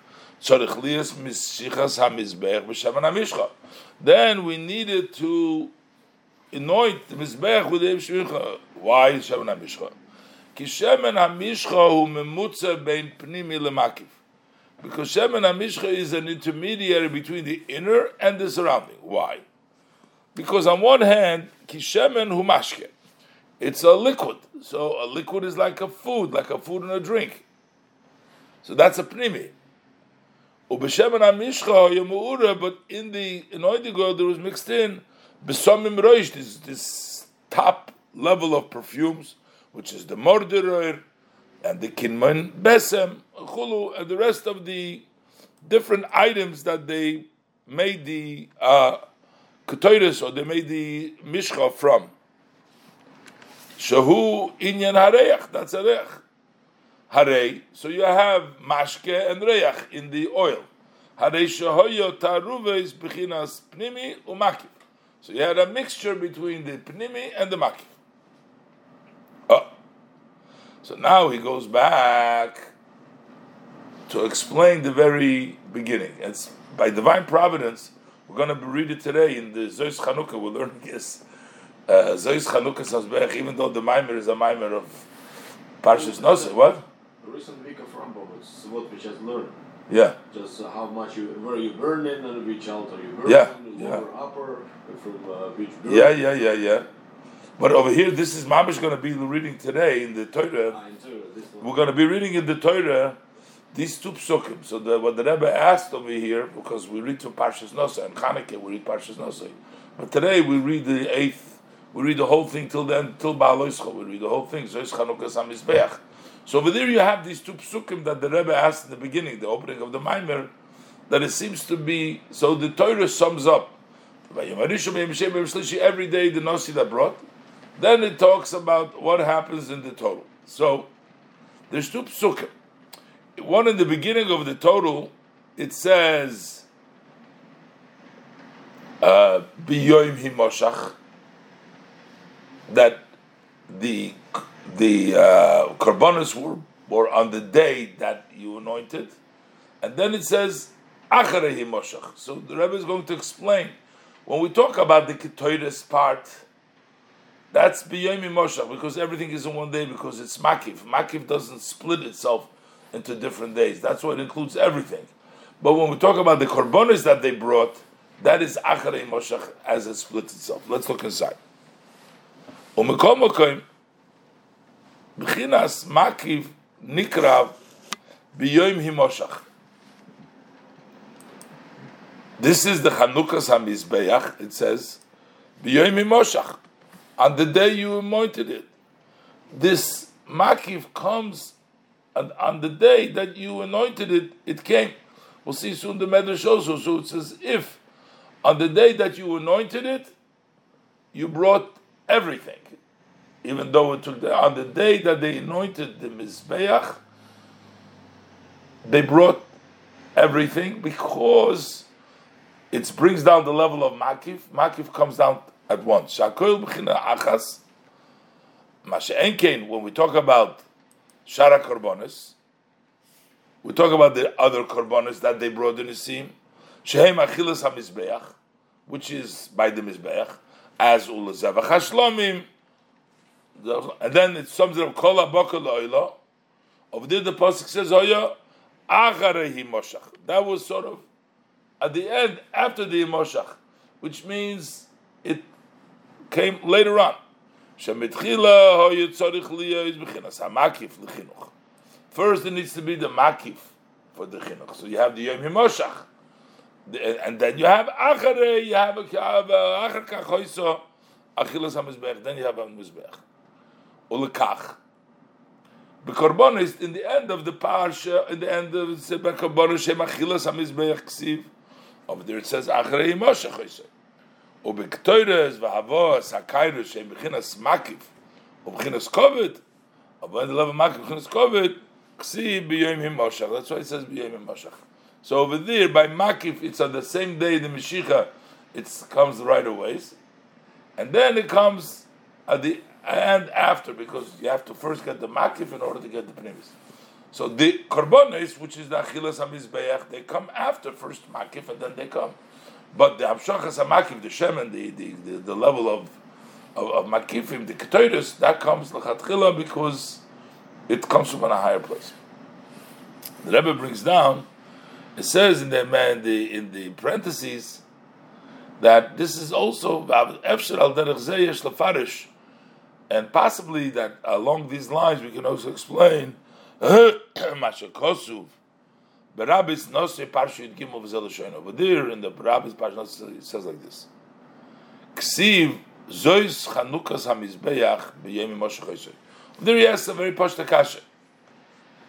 [SPEAKER 1] Then we needed to anoint the mizbeach with the shvicha. Why shemen hamishcha? Ki shemen hamishcha hu memutza bein pnimi lemakif. Because shemen hamishcha is an intermediary between the inner and the surrounding. Why? Because on one hand, kishemen humashke, it's a liquid. So a liquid is like a food, like a food and a drink. So that's a pnimi. Ubeshemen amishcha yamuura, but in the in oidigo there was mixed in besomim roish, this this top level of perfumes, which is the morderer and the kinman besem, chulu, and the rest of the different items that they made the. Uh, or they made the mishcha from. Shahu inyan hareach, that's a so you have mashke and reach in the oil. Bechinas pnimi. So you had a mixture between the pnimi and the makif. Oh. So now he goes back to explain the very beginning. It's by divine providence we're going to read it today in the Zois Chanukah. We're learning this uh, Zois Chanukah Sasberach, even though the Maimer is a Maimer of Parshas Nose. What?
[SPEAKER 2] The recent week of Rambam, it's what we just learned.
[SPEAKER 1] Yeah.
[SPEAKER 2] Just uh, how much you, where you burn in and which altar you burn
[SPEAKER 1] yeah. yeah.
[SPEAKER 2] lower, upper, from uh, which burn.
[SPEAKER 1] Yeah, yeah, yeah, yeah. But over here, this is Mamish going to be reading today in the Torah.
[SPEAKER 2] Ah, in Torah.
[SPEAKER 1] We're going to be reading in the Torah these two psukim. So the, what the Rebbe asked over here, because we read to Parshas Nosa and Chanukah, we read Parshas Nosa. But today we read the eighth, we read the whole thing till then, till Ba'aloischa, we read the whole thing. So it's Chanukah Samizbeach. So over there you have these two psukim that the Rebbe asked in the beginning, the opening of the Maimer, that it seems to be, so the Torah sums up. Every day the Nasi that brought. Then it talks about what happens in the total. So there's two psukim one in the beginning of the total, it says uh, that the the uh, karbonos were were on the day that you anointed, and then it says acharei himoshach. So the Rebbe is going to explain when we talk about the ketoides part. That's biyoim himoshach because everything is in one day because it's makif. Makif doesn't split itself into different days. That's why it includes everything. But when we talk about the korbanos that they brought, That is Acharei Moshach as it splits itself. Let's look inside. Umekom B'chinas Makiv Nikrav B'yoim Himoshach. This is the Chanukas HaMizbeach, it says, B'yoim Himoshach, on the day you anointed it. This Makiv comes and on the day that you anointed it, it came. We'll see soon the Medrash also. So it says, if on the day that you anointed it, you brought everything, even though it took the, on the day that they anointed the Mizbeach, they brought everything because it brings down the level of Makif. Makif comes down at once. B'china achas. When we talk about Shara Korbanos, we talk about the other Korbanos that they brought in the Nisim. HaMizbeach, which is by the Mizbeach, as Ulazevach HaShlomim, and then it sums it up, Kol Lo'ila. Over there the Pasuk says, Oya, Acharehi Moshach. That was sort of at the end, after the Moshach, which means it came later on. First, it needs to be the makif for the chinuch. So you have the yom himoshach, and then you have acharei. You have a achar kach hoyso achilas hamizbech. Then you have a mizbech ulekach. Bekorbanis in the end of the parsha, in the end of Sebekorbanis Shem Achilas Hamizbeach Ksiv. Over there it says Achrei Moshe Choshe. Ubektoires v'havos hakairus Shem Bechinas Makif Ubechinas Kovet. But when the love of Makif Bechinas Kovet Ksiv B'yoyim Him Moshach. That's why it says B'yoyim Him Moshach. So over there by Makif it's on the same day the mishicha it comes right away. And then it comes at the end after, because you have to first get the makif in order to get the pnimis. So the korbanos, which is the achilas hamizbeach, they come after first makif, and then they come. But the Abshachas HaMakiv, the Shemen, the, the, the, the level of, of, of Makifim, the Ketoiris, that comes L'chatchila because it comes from a higher place. The Rebbe brings down, it says in the, in the, in the parentheses, that this is also Efsher al Derech Zeyesh Lefarish, and possibly that along these lines we can also explain Masha Kosuv, Barabbis Nosre Parshut Gimel V'zel Over there in the Barabbis Parshut it says like this: Ksiv Zois Chanukas Hamizbeach B'Yemi Moshe Choshay. There he has a very posh kasha.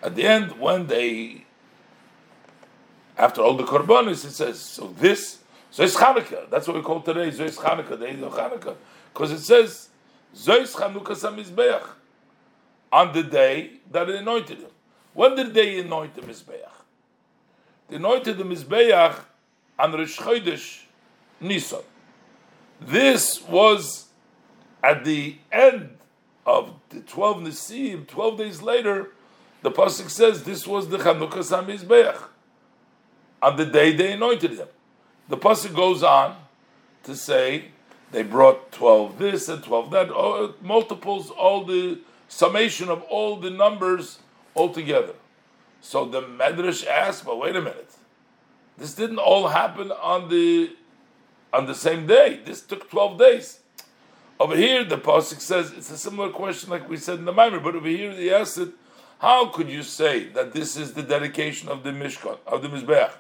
[SPEAKER 1] At the end, when they, after all the korbanos, it says, so this, Zois Chanukah. That's what we call today Zois Chanukah, the Eidah Chanukah, because it says Zois Chanukas Hamizbeach on the day that it anointed him. When did they anoint the Mizbeach? They anointed the Mizbeach on Rosh Chodesh Nisan. This was at the end of the 12 Nisim, 12 days later, the Pasuk says this was the Chanukah Samizbeach. On the day they anointed him. The Pasuk goes on to say they brought 12 this and 12 that, all, multiples, all the summation of all the numbers altogether. So the Medrash asked, but wait a minute. This didn't all happen on the on the same day. This took 12 days. Over here, the Pasuk says it's a similar question like we said in the Maimer, but over here he asked it, how could you say that this is the dedication of the Mishkan, of the Mizbeach?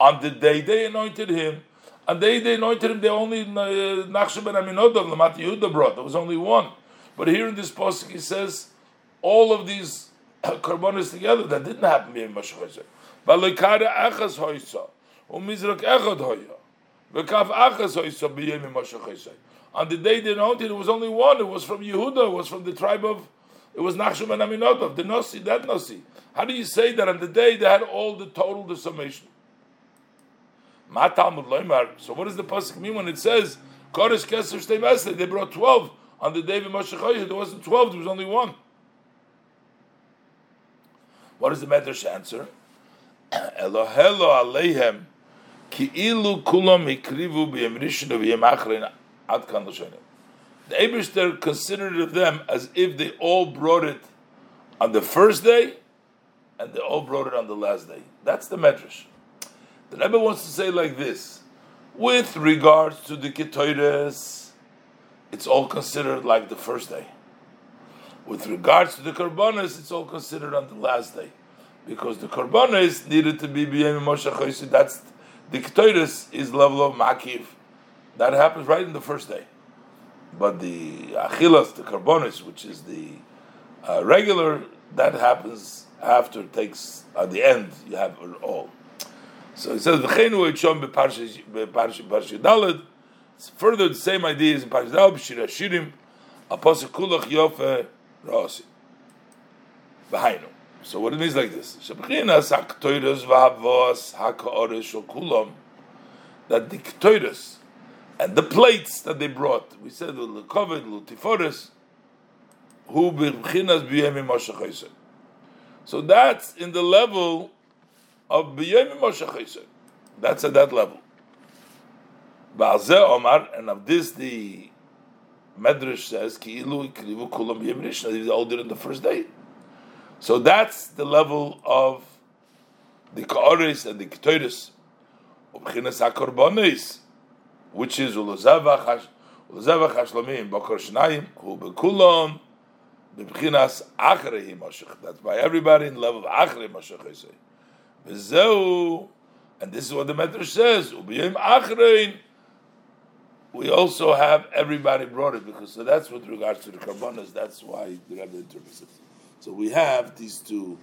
[SPEAKER 1] On the day they anointed him, on the day they anointed him, they only uh, Nachshon ben Aminodov, Lamat Yehuda brought. There was only one. But here in this Pasuk he says, all of these korbanos together. That didn't happen in Moshe Balekara achas hoysa, umizrak echad hoya, v'kaf achas hoysa On the day they anointed, it was only one. It was from Yehuda. It was from the tribe of. It was Nachshon and Aminotov, the Nasi, that Nasi. How do you say that on the day they had all the total, the summation? So what does the pasuk mean when it says Kodesh Keser They brought twelve on the day of Moshe There wasn't twelve; there was only one. What is the Medrash answer? Elohelo aleihem ki ilu kulam ikrivu b'yem rishon v'yem achrin ad kan The Eberster considered of them as if they all brought it on the first day and they all brought it on the last day. That's the Medrash. The Rebbe wants to say like this. With regards to the Ketoides, it's all considered like the first day. With regards to the Karbonis, it's all considered on the last day. Because the Karbonis needed to be B'yem Moshe That's the Ketoides is level of Makiv. That happens right in the first day. But the Achilas, the Karbonis, which is the uh, regular, that happens after takes at the end you have it all. So it says v'cheinu etshom beparsha dalad. Further, the same idea is in parsha dalad b'shir hashirim apostle kulach yofe rasi v'hainu. So what it means like this: Shebechinas haktoiros v'havos hakaores shel kulam. That the ktoiros and the plates that they brought, we said the lekovet lutiforis, who b'chinas b'yemim So that's in the level of B'yom Moshe That's at that level. Ba'azeh Omar, and of this the Medrash says, Ki ilu kulam b'yom rishna, they all did it the first day. So that's the level of the Ka'oris and the Ketoris, Ubchinas HaKorbonis, which is Ulazavach HaShlomim, Bokor Shnayim, Hu Bekulam, B'chinas Achrei Moshech. That's by everybody in level of Achrei Moshech and this is what the Medrash says, we also have everybody brought it because so that's with regards to the karbonas. That's why the Rebbe interprets it. So we have these two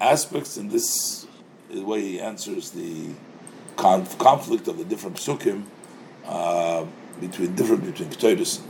[SPEAKER 1] aspects, and this is the way he answers the conf- conflict of the different psukim uh, between different between Ketores